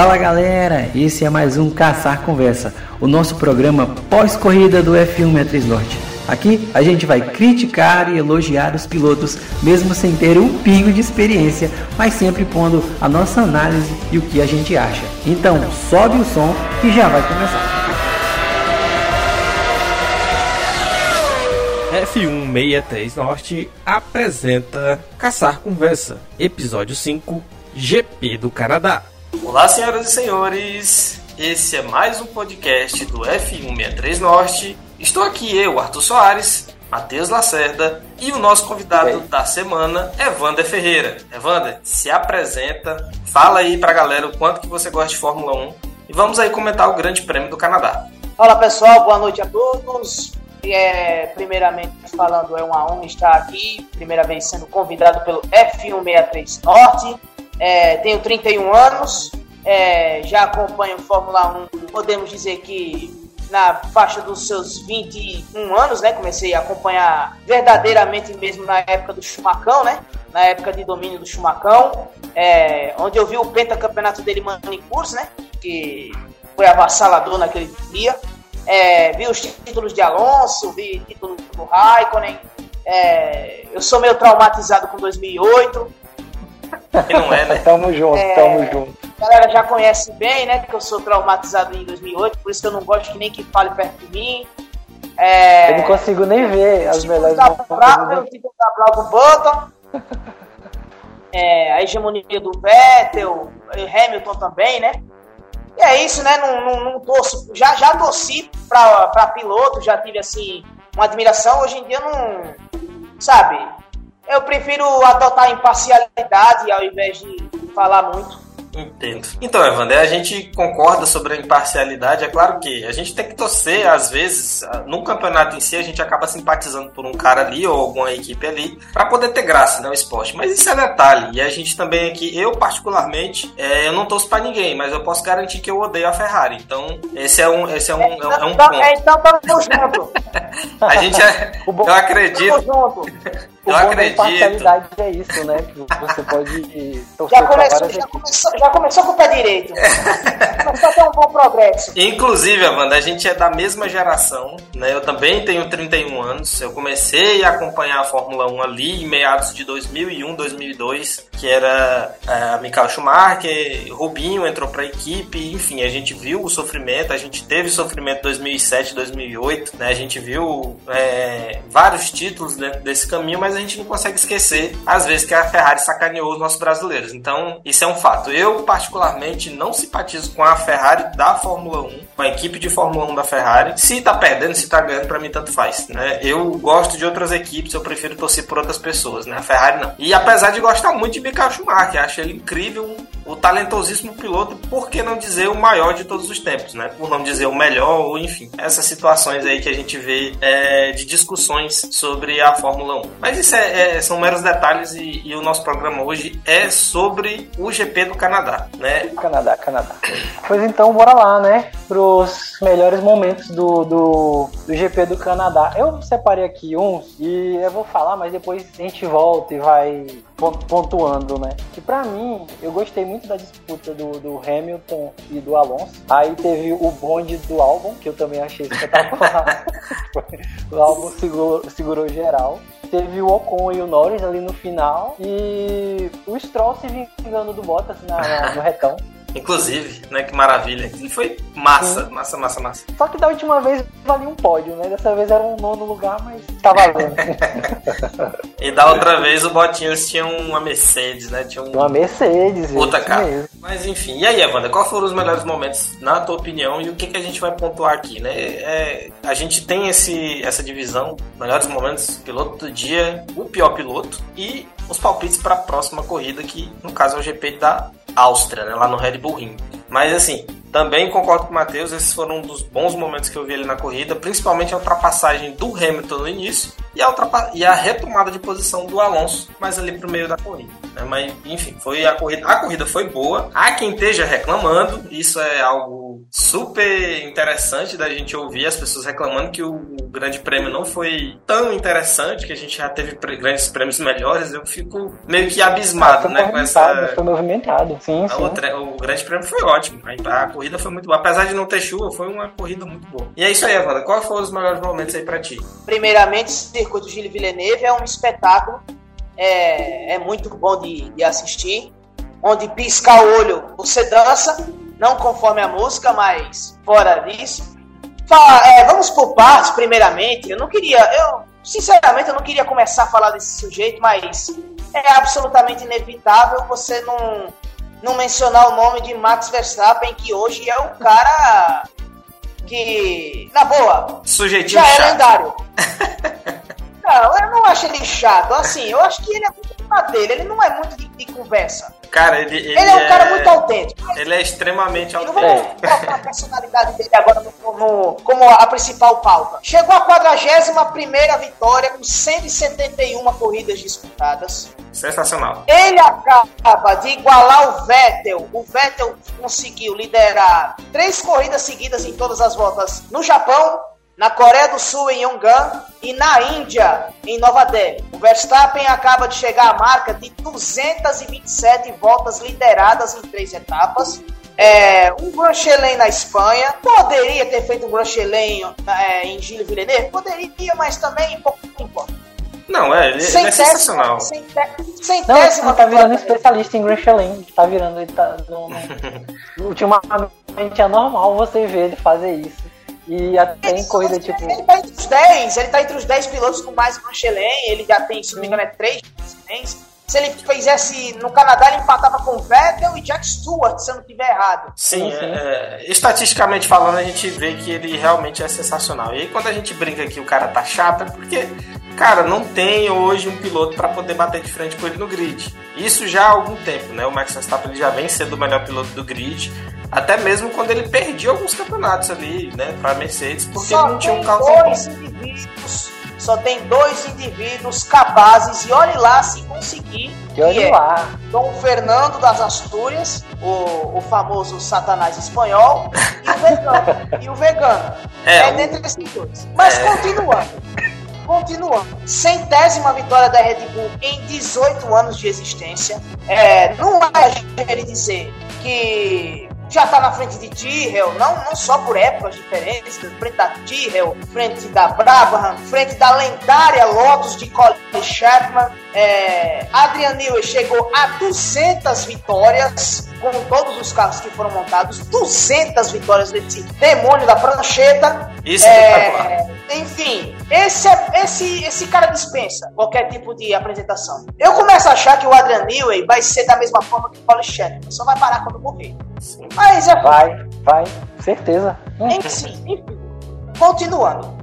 Fala galera, esse é mais um Caçar Conversa, o nosso programa pós-corrida do F1 Metriz Norte. Aqui a gente vai criticar e elogiar os pilotos, mesmo sem ter um pingo de experiência, mas sempre pondo a nossa análise e o que a gente acha. Então sobe o som e já vai começar. F163 Norte apresenta Caçar Conversa, episódio 5, GP do Canadá. Olá, senhoras e senhores. Esse é mais um podcast do F163 Norte. Estou aqui eu, Arthur Soares, Matheus Lacerda e o nosso convidado da semana, Evander Ferreira. Evander, se apresenta, fala aí pra galera o quanto que você gosta de Fórmula 1 e vamos aí comentar o Grande Prêmio do Canadá. Fala pessoal, boa noite a todos. É, primeiramente falando, é uma honra estar aqui, primeira vez sendo convidado pelo F163 Norte é, tenho 31 anos, é, já acompanho Fórmula 1, podemos dizer que na faixa dos seus 21 anos, né? Comecei a acompanhar verdadeiramente mesmo na época do Chumacão, né? Na época de domínio do Chumacão, é, onde eu vi o pentacampeonato dele manicurs, né? Que foi avassalador naquele dia. É, vi os títulos de Alonso, vi títulos do Raikkonen. É, eu sou meio traumatizado com 2008. E não é, né? tamo junto, é, tamo junto. A galera já conhece bem, né? Que eu sou traumatizado em 2008, por isso que eu não gosto que nem que fale perto de mim. É, eu não consigo nem ver as melhores da Brava, o título da Brava Button. é, a hegemonia do Vettel, Hamilton também, né? E é isso, né? Não, não, não torço. Já, já torci pra, pra piloto, já tive assim uma admiração. Hoje em dia não. Sabe? Eu prefiro adotar imparcialidade ao invés de falar muito. Entendo. Então, Evander, a gente concorda sobre a imparcialidade. É claro que a gente tem que torcer, às vezes, no campeonato em si, a gente acaba simpatizando por um cara ali ou alguma equipe ali para poder ter graça, né, o esporte. Mas isso é detalhe. E a gente também aqui, eu particularmente, é, eu não torço para ninguém, mas eu posso garantir que eu odeio a Ferrari. Então, esse é um, esse é um, é, é um então, ponto. Então, tamo junto. a gente, é, eu acredito. eu acredito. imparcialidade é isso, né? Que você pode torcer já começou, já começou, já começou com o pé direito. Começou a ter um bom progresso. Inclusive, Amanda, a gente é da mesma geração, né? Eu também tenho 31 anos. Eu comecei a acompanhar a Fórmula 1 ali em meados de 2001, 2002, que era é, a Michael Schumacher, Rubinho entrou para a equipe, enfim, a gente viu o sofrimento, a gente teve sofrimento em 2007, 2008, né? A gente viu é, vários títulos dentro desse caminho, mas mas a gente não consegue esquecer, às vezes, que a Ferrari sacaneou os nossos brasileiros. Então, isso é um fato. Eu, particularmente, não simpatizo com a Ferrari da Fórmula 1, com a equipe de Fórmula 1 da Ferrari. Se tá perdendo, se tá ganhando, para mim tanto faz, né? Eu gosto de outras equipes, eu prefiro torcer por outras pessoas, né? A Ferrari não. E apesar de gostar muito de Michael Schumacher, acho ele incrível, o talentosíssimo piloto, por que não dizer o maior de todos os tempos, né? Por não dizer o melhor, ou enfim, essas situações aí que a gente vê é, de discussões sobre a Fórmula 1. Mas isso é, é, são meros detalhes e, e, o nosso programa hoje é sobre o GP do Canadá, né? Canadá, Canadá. Pois então, bora lá, né? Pros melhores momentos do, do, do GP do Canadá. Eu separei aqui uns e eu vou falar, mas depois a gente volta e vai pontuando, né? Que para mim, eu gostei muito da disputa do, do Hamilton e do Alonso. Aí teve o bonde do álbum, que eu também achei espetacular. o álbum segurou, segurou geral. Teve o Ocon e o Norris ali no final. E o Stroll se vingando do Bottas na, no retão. Inclusive, né? Que maravilha. E foi massa, Sim. massa, massa, massa. Só que da última vez valia um pódio, né? Dessa vez era um nono lugar, mas tá valendo. e da outra vez o Botinhas tinha uma Mercedes, né? Tinha um... uma Mercedes. Outra cara. Mesmo. Mas enfim, e aí, Evanda, quais foram os melhores momentos, na tua opinião, e o que, que a gente vai pontuar aqui, né? É, a gente tem esse, essa divisão, melhores momentos, piloto do dia, o pior piloto, e os palpites para a próxima corrida, que no caso é o GP da Áustria, né, lá no Red Bull Ring. Mas assim, também concordo com o Matheus, esses foram um dos bons momentos que eu vi ele na corrida, principalmente a ultrapassagem do Hamilton no início e a, e a retomada de posição do Alonso, mais ali pro meio da corrida. Né? Mas, enfim, foi a corrida. A corrida foi boa. Há quem esteja reclamando, isso é algo algo super interessante da gente ouvir as pessoas reclamando que o, o Grande Prêmio não foi tão interessante, que a gente já teve grandes prêmios melhores. Eu fico meio que abismado, ah, né? Com essa... Foi movimentado, sim, sim. O, o Grande Prêmio foi ótimo. A, a, corrida foi muito boa. Apesar de não ter chuva, foi uma corrida muito boa. E é isso aí, Evanda. Qual foram os melhores momentos aí pra ti? Primeiramente, o circuito Gilles Villeneuve é um espetáculo. É, é muito bom de, de assistir onde pisca o olho você dança, não conforme a música, mas fora disso. Fala, é, vamos por partes, primeiramente. Eu não queria, eu sinceramente eu não queria começar a falar desse sujeito, mas é absolutamente inevitável você não, não mencionar o nome de Max Verstappen, que hoje é o cara que, na boa, Sujeitinho já é chato. lendário. não, eu não acho ele chato. Assim, eu acho que ele é muito dele, ele não é muito de, de conversa. Cara, ele, ele, ele é um cara muito autêntico. Ele é extremamente autêntico. Eu vou colocar a personalidade dele agora no, no, como a principal pauta. Chegou a 41 vitória com 171 corridas disputadas. Sensacional. Ele acaba de igualar o Vettel. O Vettel conseguiu liderar três corridas seguidas em todas as voltas no Japão, na Coreia do Sul em Yongan e na Índia em Nova Delhi. O Verstappen acaba de chegar à marca de 227 voltas lideradas em três etapas. É, um Grand Chelem na Espanha. Poderia ter feito um Grand Chelem é, em Gilles Villeneuve? Poderia, mas também pouco importa. Não, é, ele, ele é sensacional. Centésima. Não, tá virando especialista em Grand Chelem. Tá virando, ele tá. No, no, ultimamente é normal você ver ele fazer isso. E até em corrida, tipo. Ele tá entre os 10, ele tá entre os 10 pilotos com mais Michelin, ele já tem, se não me engano, é 3 Se ele fizesse no Canadá, ele empatava com Vettel e Jack Stewart, se eu não estiver errado. Sim, sim. É, é, estatisticamente falando, a gente vê que ele realmente é sensacional. E aí, quando a gente brinca que o cara tá chato, é porque, cara, não tem hoje um piloto para poder bater de frente com ele no grid. Isso já há algum tempo, né? O Max Verstappen já vem sendo o melhor piloto do grid até mesmo quando ele perdia alguns campeonatos ali, né, para Mercedes, porque só não tinha um carro dois indivíduos, Só tem dois indivíduos capazes, e olhe lá se conseguir, que é lá. Dom Fernando das Astúrias, o, o famoso satanás espanhol, e o vegano. e o vegano. É, é dentre esses dois. Mas é... continuando. Continuando, centésima vitória da Red Bull em 18 anos de existência. É, não a gente dizer que já está na frente de Tyrrell, não, não só por épocas diferentes, frente da Tyrrell, frente da Brabham, frente da lendária Lotus de Colin Chapman. É, Adrian Newey chegou a 200 vitórias com todos os carros que foram montados, 200 vitórias desse demônio da prancheta. Isso é, é Enfim, esse, esse, esse cara dispensa qualquer tipo de apresentação. Eu começo a achar que o Adrian Newey vai ser da mesma forma que o Colin Chapman, só vai parar quando morrer. Mas é... Vai, vai, certeza. Enfim, enfim, continuando.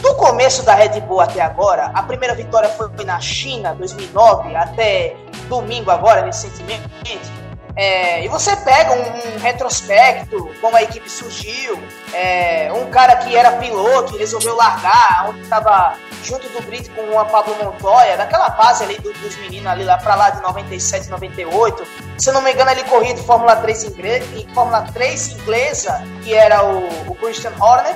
Do começo da Red Bull até agora, a primeira vitória foi na China, 2009, até domingo agora, recentemente. É, e você pega um, um, retrospecto, como a equipe surgiu, é, um cara que era piloto e resolveu largar, onde estava junto do grid com o Pablo Montoya, daquela fase ali do, dos meninos ali lá para lá de 97, 98. Se não me engano, ele corria de Fórmula 3 inglesa, Fórmula 3 inglesa, que era o, o Christian Horner.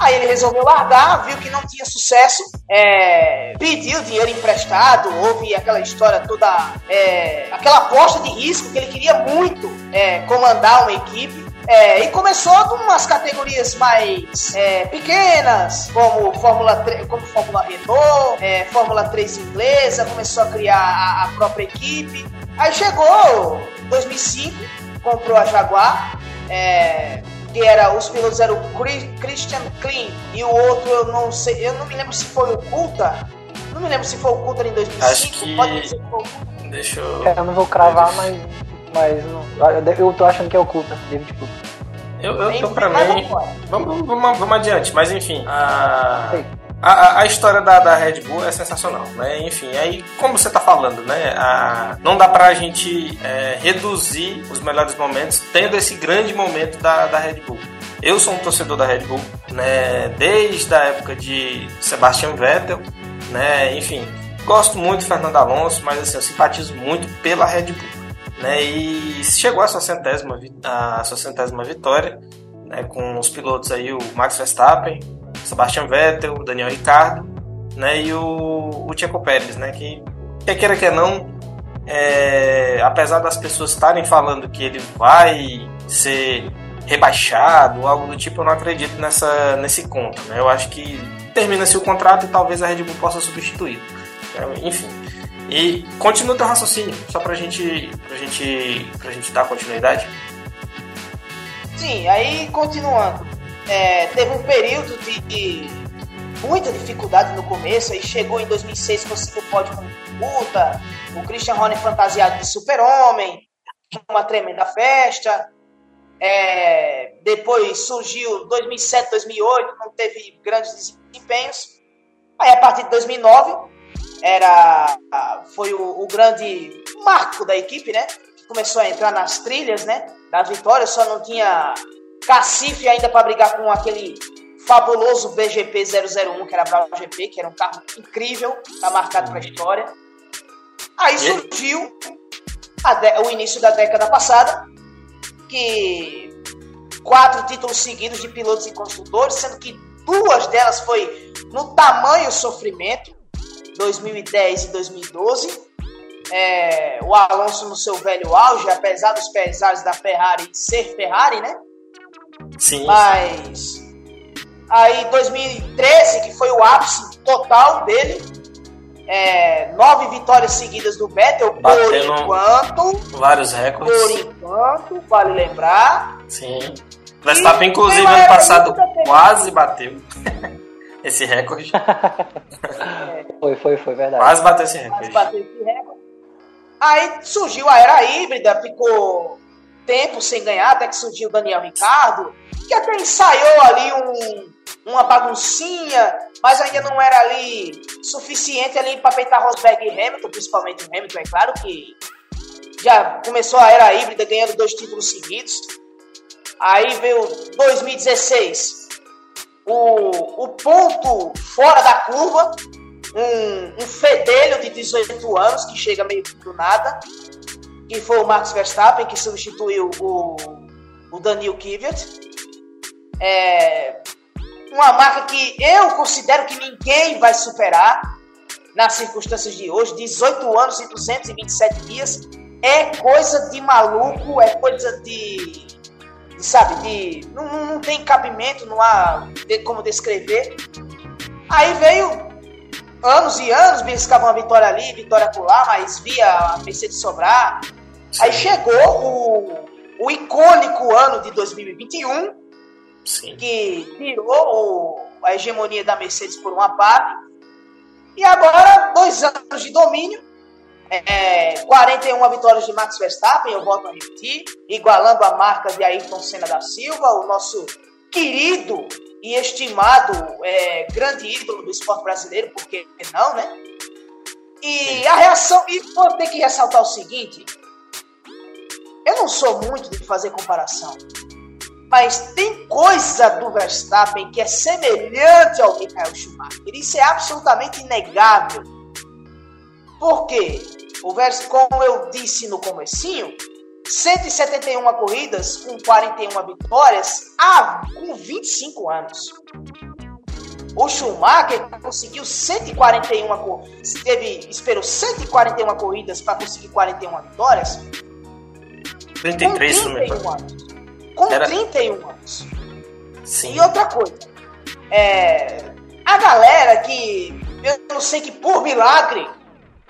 Aí ele resolveu largar, viu que não tinha sucesso, é, pediu dinheiro emprestado, houve aquela história toda, é, aquela aposta de risco que ele queria muito é, comandar uma equipe. É, e começou com umas categorias mais é, pequenas, como Fórmula 3, como Fórmula Renault, é, Fórmula 3 inglesa, começou a criar a, a própria equipe. Aí chegou 2005, comprou a Jaguar, é, que era os pilotos eram o Christian Klein e o outro eu não sei, eu não me lembro se foi o Coulter. Não me lembro se foi o Coulter em 2005. Acho que pode ser que foi o Deixa eu. É, eu não vou cravar, mas mas não, eu tô achando que é o Coulter, David Coulter. Eu, eu tô pra mim. Vamos, vamos, vamos adiante, mas enfim. A... A, a, história da, da Red Bull é sensacional, né? Enfim, aí, como você tá falando, né? A, não dá pra gente é, reduzir os melhores momentos tendo esse grande momento da, da Red Bull. Eu sou um torcedor da Red Bull, né? Desde a época de Sebastian Vettel, né? Enfim, gosto muito do Fernando Alonso, mas assim, eu simpatizo muito pela Red Bull. Né, e chegou a sua centésima, a sua centésima vitória né, com os pilotos aí, o Max Verstappen, Sebastian Vettel, Daniel Ricciardo, né, e o, o Checo Pérez, né, que quer queira que não, é, apesar das pessoas estarem falando que ele vai ser rebaixado, algo do tipo, eu não acredito nessa, nesse conto, né, eu acho que termina-se o contrato e talvez a Red Bull possa substituí-lo, enfim. E continua o teu raciocínio, só pra gente, pra gente, pra gente dar continuidade. Sim, aí continuando. É, teve um período de, muita dificuldade no começo, aí chegou em 2006, conseguiu pódio com puta, o Christian Horner fantasiado de super-homem, uma tremenda festa. É, depois surgiu 2007, 2008, não teve grandes desempenhos. Aí a partir de 2009 era foi o, o, grande marco da equipe, né? Começou a entrar nas trilhas, né? Das vitórias, só não tinha cacife ainda para brigar com aquele fabuloso BGP 001, que era Bravo GP, que era um carro incrível, tá marcado para a história. Aí surgiu o início da década passada, que quatro títulos seguidos de pilotos e construtores, sendo que duas delas foi no tamanho sofrimento, 2010 e 2012. É, o Alonso no seu velho auge, apesar dos pesares da Ferrari ser Ferrari, né? Sim. Mas aí 2013, que foi o ápice total dele, é, nove vitórias seguidas do Vettel, por enquanto. Vários recordes. Por enquanto, vale lembrar. Sim. Verstappen, inclusive, ano passado quase bateu. esse recorde. foi, foi, foi verdade. Quase bateu esse recorde. Quase bateu esse recorde. Aí surgiu a era híbrida, ficou tempo sem ganhar, até que surgiu o Daniel Ricardo, que até ensaiou ali um, uma baguncinha, mas ainda não era ali suficiente ali para peitar Rosberg e Hamilton, principalmente o Hamilton, é claro que já começou a era híbrida ganhando dois títulos seguidos. Aí veio 2016, o, o ponto fora da curva, um, um fedelho de 18 anos que chega meio do nada, que foi o Max Verstappen, que substituiu o, o Daniel Kvyat. É uma marca que eu considero que ninguém vai superar nas circunstâncias de hoje, 18 anos e 227 dias, é coisa de maluco, é coisa de sabe, de. Não, não tem cabimento, não há como descrever. Aí veio anos e anos, beliscava uma vitória ali, vitória por lá, mas via a Mercedes sobrar. Sim. Aí chegou o, o icônico ano de 2021, Sim. que tirou o, a hegemonia da Mercedes por uma parte. E agora, dois anos de domínio, é, 41 vitórias de Max Verstappen, eu volto a repetir, igualando a marca de Ayrton Senna da Silva, o nosso querido e estimado é, grande ídolo do esporte brasileiro, porque não, né? E a reação, e vou ter que ressaltar o seguinte: eu não sou muito de fazer comparação, mas tem coisa do Verstappen que é semelhante ao Michael Schumacher. Isso é absolutamente inegável. Por quê? O verso, como eu disse no comecinho, 171 corridas com 41 vitórias ah, com 25 anos. O Schumacher conseguiu 141 teve esperou 141 corridas para conseguir 41 vitórias. 33 com 31 anos. Com Era... 31 anos. Sim. E outra coisa, é, a galera que eu não sei que por milagre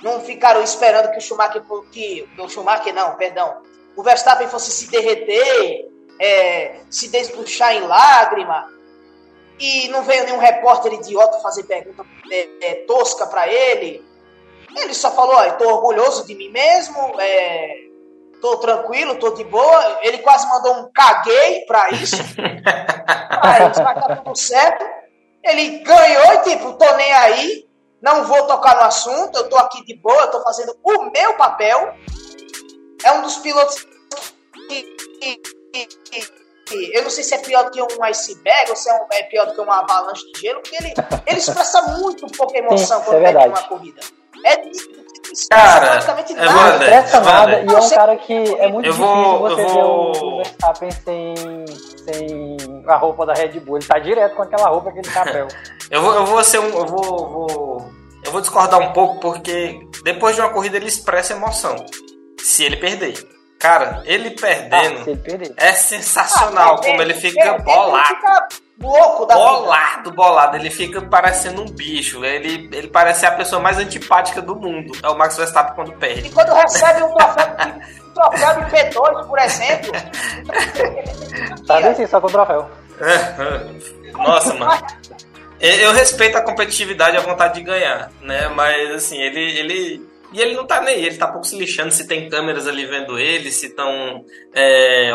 não ficaram esperando que o Schumacher, que o Schumacher não, perdão, o Verstappen fosse se derreter, é, se desbuchar em lágrima, e não veio nenhum repórter idiota fazer pergunta é, é, tosca para ele. Ele só falou, tô orgulhoso de mim mesmo, é, tô tranquilo, tô de boa. Ele quase mandou um caguei para isso. Aí vai tá tudo certo. Ele ganhou e tipo, tô nem aí não vou tocar no assunto, eu tô aqui de boa, eu tô fazendo o meu papel. É um dos pilotos que, que, que, que eu não sei se é pior do que um iceberg ou se é, um, é pior do que uma avalanche de gelo, porque ele, ele expressa muito pouca emoção Sim, quando é uma corrida. É Cara, é nada. Nada Wander. e é um cara que é muito Eu difícil vou- você eu ver vou- o Verstappen sem, sem a roupa da Red Bull. Ele tá direto com aquela roupa, aquele chapéu. Eu vou, eu vou ser um. Eu vou, vou- Eu vou discordar um pouco, porque depois de uma corrida ele expressa emoção. Se ele perder. Cara, ele Ah, perdendo se ele perder. é sensacional Ah, como ele fica ele- bolado. Ele fica louco da vida. Bolado, bolado. Ele fica parecendo um bicho. Ele, ele parece a pessoa mais antipática do mundo. É o Max Verstappen quando E perde. quando recebe um troféu de, um troféu de P2, por exemplo. Tá bem sim, só com o troféu. Nossa, mano. Eu eu respeito a competitividade e a vontade de ganhar, né? Mas assim, ele. ele e ele não tá nem aí, ele tá pouco se lixando se tem câmeras ali vendo ele, se estão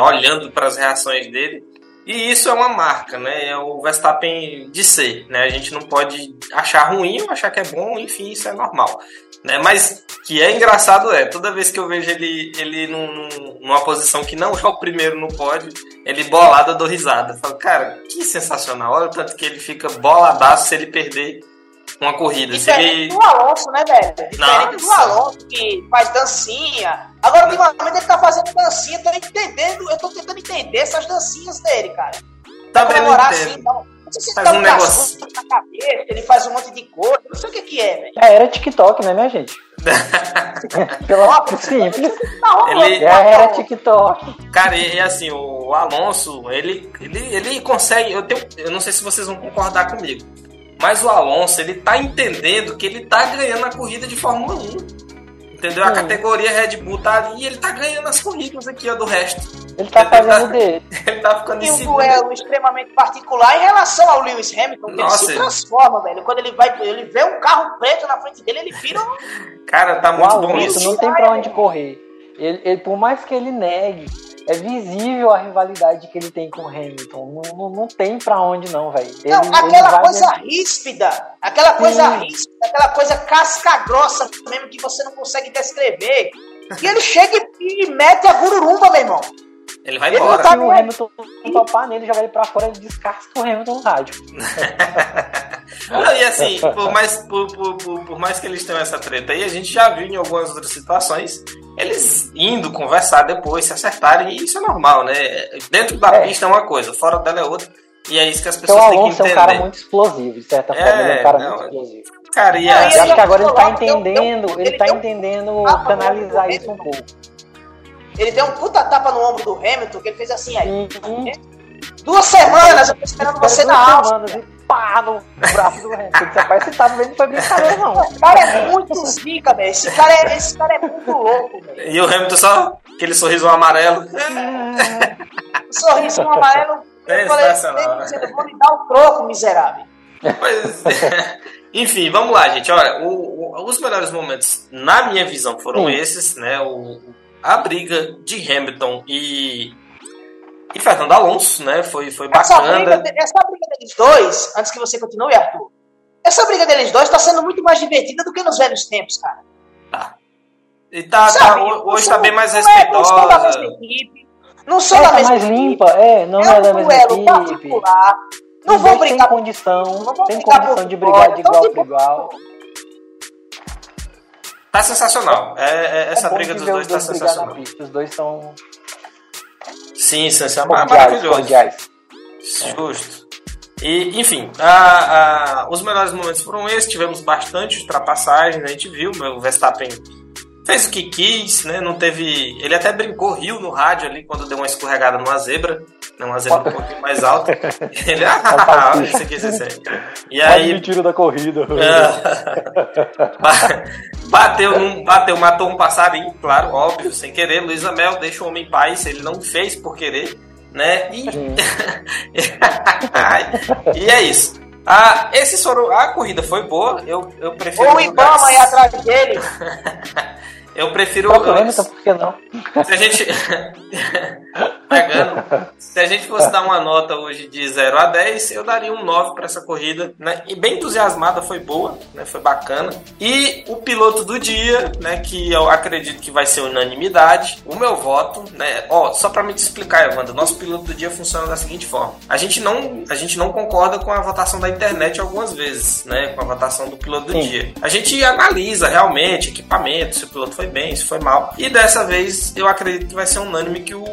olhando para as reações dele. E isso é uma marca, né? É o Verstappen de ser, né? A gente não pode achar ruim ou achar que é bom, enfim, isso é normal. Né? Mas que é engraçado é, toda vez que eu vejo ele, ele num- num- numa posição que não é o primeiro no pódio, ele bolado, eu dou risada. Eu Falo, cara, que sensacional. Olha o tanto que ele fica boladaço se ele perder uma corrida. Diferente ele... do Alonso, né, velho? Diferente Nossa. do Alonso que faz dancinha. Agora, ultimamente, ele tá fazendo dancinha, tô entendendo, eu tô tentando entender essas dancinhas dele, cara. Não comemorar assim, não. Não sei se ele Faz dá um um negócio. na cabeça, ele faz um monte de coisa, não sei o que que é, velho. Já era TikTok, né, minha gente? Pela simples. Tá rolando Ele- Já era uma- TikTok. Cara, e, e assim, o Alonso, ele, ele, ele consegue. Eu, tenho, eu não sei se vocês vão concordar comigo. Mas o Alonso, ele tá entendendo que ele tá ganhando a corrida de Fórmula 1. Entendeu? A Hum. categoria Red Bull tá ali e ele tá ganhando as corridas aqui, ó, do resto. Ele tá Ele tá- fazendo dele. Ele tá ficando em E um segundo. duelo extremamente particular em relação ao Lewis Hamilton, que Nossa, ele se transforma, velho. Quando ele vai, ele vê um carro preto na frente dele, ele vira um. Cara, tá muito bom Alonso isso. não tem pra onde correr. Ele, ele- por mais que ele negue, é visível a rivalidade que ele tem com o Hamilton. Não, não, não tem pra onde não, velho. Não, aquela coisa dentro- ríspida, aquela coisa Sim. ríspida, aquela coisa casca grossa mesmo que você não consegue descrever. E ele chega e, e mete a gururumba, meu irmão. Ele vai Ele embora. tá- Se o Hamilton topar nele, joga ele pra fora e descasca o Hamilton no rádio. Não, e assim, por mais, por, por, por, por mais que eles tenham essa treta aí, a gente já viu em algumas outras situações eles indo conversar depois, se acertarem, e isso é normal, né? Dentro da É. pista é uma coisa, fora dela é outra. E é isso que as Porque o pessoas têm que Alonso é entender. um cara muito explosivo, de certa É, forma. Ele é um cara não, muito explosivo. Cara, e é- Eu acho que agora ele tá Eu- eu- eu- entendendo, ele tá eu- entendendo canalizar eu- isso um pouco. Ele deu um puta tapa no ombro do Hamilton, que ele fez assim aí. Uhum. Duas semanas eu tô esperando você na duas aula. semanas e pá no braço do Hamilton. Você pai, você tá vendo, foi brincadeira, não. Esse cara é muito zica, velho. Esse cara é, esse cara é muito louco, velho. e o Hamilton só aquele sorriso amarelo. Sorriso amarelo. Eu falei, Sensacional, né? eu vou me dar um troco, miserável. Mas, enfim, vamos lá, gente. Olha, o- o- os melhores momentos, na minha visão, foram Sim. esses, né? O, a briga de Hamilton e, e Fernando Alonso, né? Foi, foi Essa briga, bacana. de- essa briga deles dois, antes que você continue, Arthur, essa briga deles dois tá sendo muito mais divertida do que nos velhos tempos, cara. E tá, tá- Sabe, hoje não tá bem mais não é- Não são da respeitosa. mesma equipe, não são É, da tá mesma mais equipe. limpa, é, não é, é da mesma duelo equipe. particular. Não vão dois brigar Tem condição, não vão tem brigar condição de brigar de então, igual para igual. Tá sensacional. É, é- essa é bom briga dos dois tá dois na sensacional. Os dois são Sim, sim, é maravilhoso. cordiais. Justo. E, enfim, a- a- os melhores momentos foram esses. Tivemos bastante ultrapassagens, a gente viu. O Verstappen fez o que quis, né? Não teve. Ele até brincou, riu no rádio ali quando deu uma escorregada numa zebra, né? uma zebra um pouquinho mais alta. Ele, ah, isso aqui, isso aí. E aí. me tiro da corrida. É. bateu, num, bateu, matou um passarinho, claro, óbvio, sem querer. Luísa Mel deixa o homem em paz, ele não fez por querer, né? E, e é isso. Ah, esses foram. A corrida foi boa. Eu, eu prefiro. O Ibama aí atrás dele. Eu prefiro. Próprio Hamilton, por que não? Se a gente. pegando. Se a gente fosse dar uma nota hoje de 0 a 10, eu daria um 9 para essa corrida, né? E bem entusiasmada, foi boa, né? Foi bacana. E o piloto do dia, né? Que eu acredito que vai ser unanimidade. O meu voto, né? Ó, só para me te explicar, Evandro, nosso piloto do dia funciona da seguinte forma: a gente não, a gente não concorda com a votação da internet algumas vezes, né? Com a votação do piloto do Sim. dia. A gente analisa realmente equipamento, se o piloto foi bem, se foi mal. E dessa vez eu acredito que vai ser unânime que o,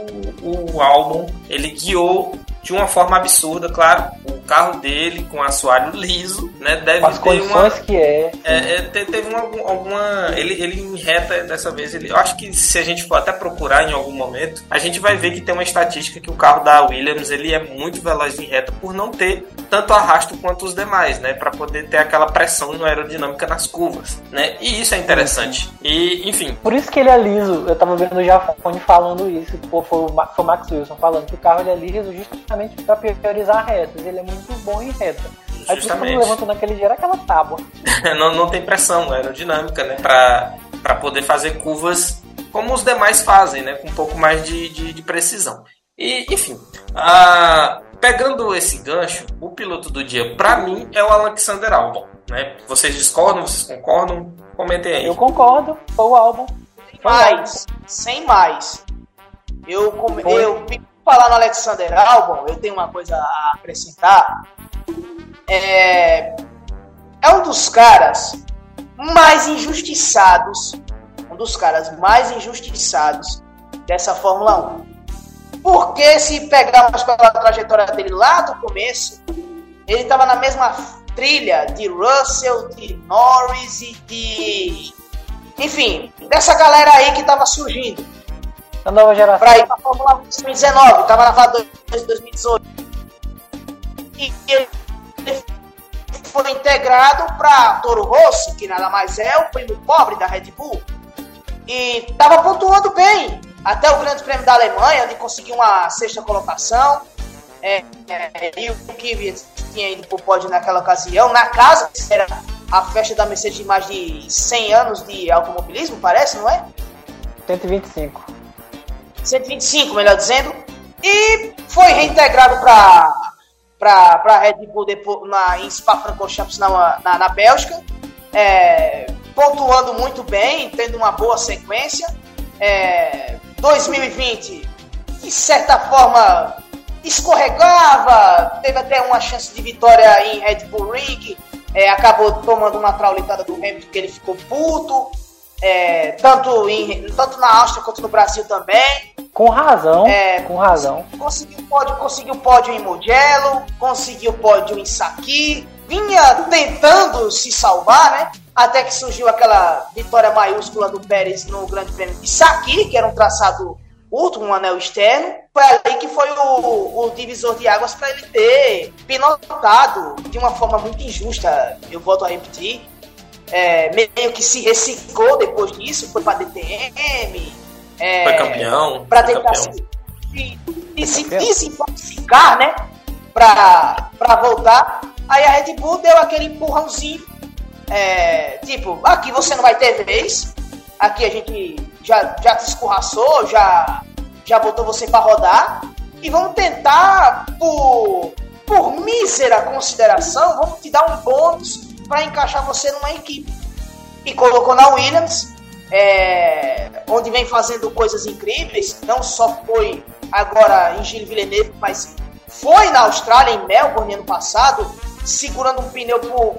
o álbum ele guiou de uma forma absurda, claro. O carro dele com assoalho liso, né? Deve As ter uma. que é. é, é teve uma, alguma. Ele, ele em reta dessa vez. Ele, eu acho que se a gente for até procurar em algum momento, a gente vai ver que tem uma estatística que o carro da Williams ele é muito veloz em reta por não ter tanto arrasto quanto os demais, né? Para poder ter aquela pressão aerodinâmica nas curvas, né? E isso é interessante. E, enfim. Por isso que ele é liso. Eu tava vendo o Jafone falando isso. Pô, foi o Max Wilson falando que o carro ele é liso justamente justamente para priorizar retas. Ele é muito bom em reta. Aí por quando levanta naquele dia era aquela tábua. não, não tem pressão aerodinâmica, né? Pra, pra poder fazer curvas como os demais fazem, né? Com um pouco mais de, de, de precisão. E, enfim, pegando esse gancho, o piloto do dia, para mim, é o Alexander Albon. Né? Vocês discordam? Vocês concordam? Comentem aí. Eu concordo, foi o Albon. Sem mais, sem mais. Eu, eu falar no Alexander Albon, eu tenho uma coisa a acrescentar. É, é um dos caras mais injustiçados, um dos caras mais injustiçados dessa Fórmula 1. Porque se pegarmos pela trajetória dele lá do começo, ele estava na mesma trilha de Russell, de Norris e de. Enfim, dessa galera aí que estava surgindo da nova geração. Pra ir pra Fórmula 1 2019, tava na fase de 2018. E ele foi integrado para Toro Rosso, que nada mais é o primo pobre da Red Bull. E tava pontuando bem até o Grande Prêmio da Alemanha, onde conseguiu uma sexta colocação. É, é, e o Kvyat tinha ido pro pódio naquela ocasião. Na casa, era a festa da Mercedes de mais de 100 anos de automobilismo, parece, não é? 125. 125, melhor dizendo, e foi reintegrado para para Red Bull depois, na, em Spa-Francorchamps na, na, na Bélgica, é, pontuando muito bem, tendo uma boa sequência. É, 2020, de certa forma, escorregava, teve até uma chance de vitória em Red Bull Ring, é, acabou tomando uma traulitada do Hamilton que ele ficou puto é, tanto, em, tanto na Áustria quanto no Brasil também. Com razão, é, com razão. Conseguiu pódio, conseguiu pódio em Mugello, conseguiu pódio em Saki, vinha tentando se salvar, né? Até que surgiu aquela vitória maiúscula do Pérez no Grande Prêmio de Saki, que era um traçado curto, um anel externo. Foi ali que foi o, o divisor de águas para ele ter pilotado de uma forma muito injusta, eu volto a repetir, é, meio que se reciclou depois disso, foi para DTM. É, foi campeão. Para tentar campeão. se, se, né? Para voltar. Aí a Red Bull deu aquele empurrãozinho. É, tipo, aqui você não vai ter vez. Aqui a gente já, já te escorraçou, já, já botou você para rodar. E vamos tentar, por, por mísera consideração, vamos te dar um bônus para encaixar você numa equipe. E colocou na Williams, é, onde vem fazendo coisas incríveis. Não só foi agora em Gilles Villeneuve, mas foi na Austrália, em Melbourne, ano passado, segurando um pneu por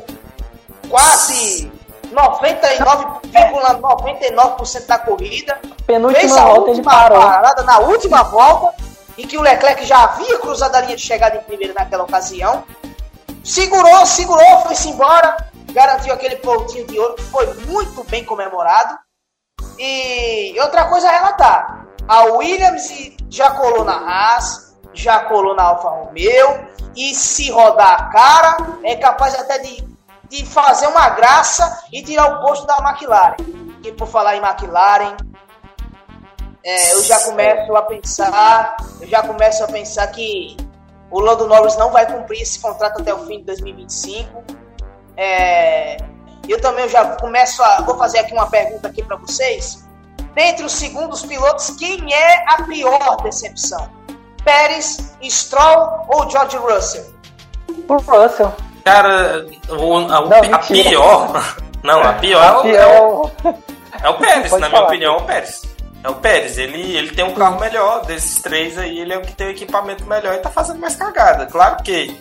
quase 99,99% ,99 da corrida. Penúltima fez a volta última parada na última volta, em que o Leclerc já havia cruzado a linha de chegada em primeiro naquela ocasião. Segurou, segurou, foi-se embora, garantiu aquele pontinho de ouro que foi muito bem comemorado. E outra coisa a relatar: a Williams já colou na Haas, já colou na Alfa Romeo, e se rodar a cara, é capaz até de, de fazer uma graça e tirar o posto da McLaren. E por falar em McLaren, é, eu já começo a pensar, eu já começo a pensar que o Lando Norris não vai cumprir esse contrato até o fim de 2025. É, eu também já começo a. Vou fazer aqui uma pergunta aqui para vocês. dentre os segundos pilotos, quem é a pior decepção? Pérez, Stroll ou George Russell? Por Russell. Cara, o, a, não, a pior. Não, a pior, a pior é, o, é o Pérez, na minha opinião, é o Pérez. É o Pérez, ele, ele tem um carro melhor desses três aí, ele é o que tem o equipamento melhor e tá fazendo mais cagada. Claro que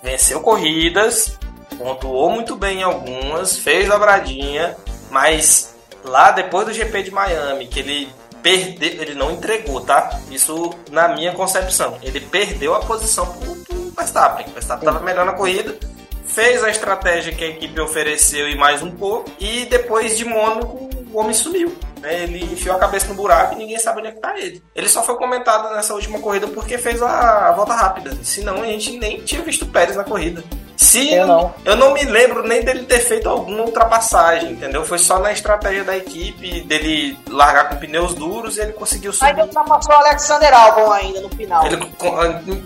venceu corridas, pontuou muito bem em algumas, fez dobradinha, mas lá depois do GP de Miami, que ele perdeu, ele não entregou, tá? Isso na minha concepção. Ele perdeu a posição pro, pro Verstappen. O Verstappen estava melhor na corrida, fez a estratégia que a equipe ofereceu e mais um pouco, e depois de Mônaco o homem sumiu. Né? Ele enfiou a cabeça no buraco e ninguém sabe onde é que tá ele. Ele só foi comentado nessa última corrida porque fez a, a volta rápida. Senão a gente nem tinha visto o Pérez na corrida. Se eu não. eu não me lembro nem dele ter feito alguma ultrapassagem, entendeu? Foi só na estratégia da equipe dele largar com pneus duros e ele conseguiu subir. Aí ultrapassou o Alexander Albon ainda no final. Ele,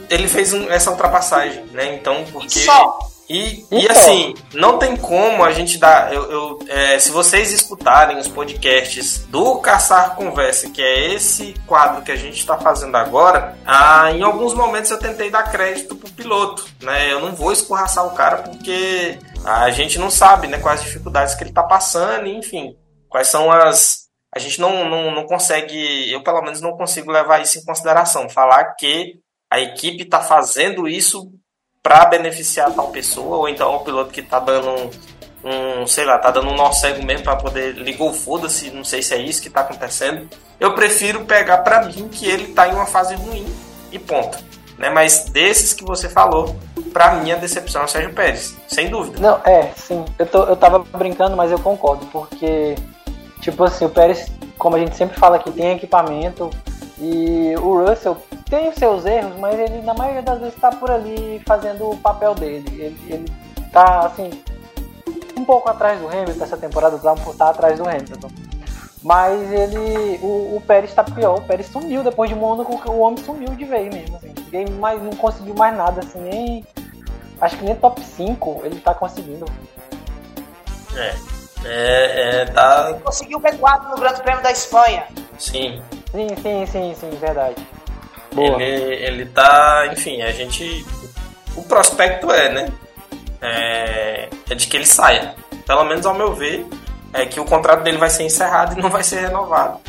ele fez um, essa ultrapassagem, né? Então, porque. Só. E, e então. assim, não tem como a gente dar. Eu, eu é, se vocês escutarem os podcasts do Caçar Conversa, que é esse quadro que a gente está fazendo agora, ah, em alguns momentos eu tentei dar crédito pro piloto. Né? Eu não vou escorraçar o cara porque a gente não sabe né, quais dificuldades que ele está passando, enfim, quais são as. A gente não, não, não consegue, eu pelo menos não consigo levar isso em consideração. Falar que a equipe está fazendo isso para beneficiar tal pessoa, ou então o piloto que tá dando um, um sei lá, tá dando um nó cego mesmo para poder ligou foda-se, não sei se é isso que tá acontecendo. Eu prefiro pegar para mim que ele tá em uma fase ruim e ponto. Né? Mas desses que você falou, para mim a decepção é o Sérgio Pérez, sem dúvida. Não, é, sim. Eu, tô, eu tava brincando, mas eu concordo, porque, tipo assim, o Pérez, como a gente sempre fala aqui, tem equipamento, e o Russell tem os seus erros, mas ele na maioria das vezes está por ali fazendo o papel dele. Ele, ele tá assim um pouco atrás do Hamilton essa temporada, tá por estar atrás do Hamilton. Mas ele. O, o Pérez está pior, o Pérez sumiu depois de Mônaco, o homem sumiu de vez mesmo. Assim. Ninguém mais, não conseguiu mais nada, assim, nem. Acho que nem top 5 ele está conseguindo. É. É, é tá. Conseguiu P4 no Grande Prêmio da Espanha. Sim. Sim, sim, sim, sim, verdade. Boa. Ele, ele tá, enfim, a gente. O prospecto é, né? É, é de que ele saia. Pelo menos ao meu ver, é que o contrato dele vai ser encerrado e não vai ser renovado.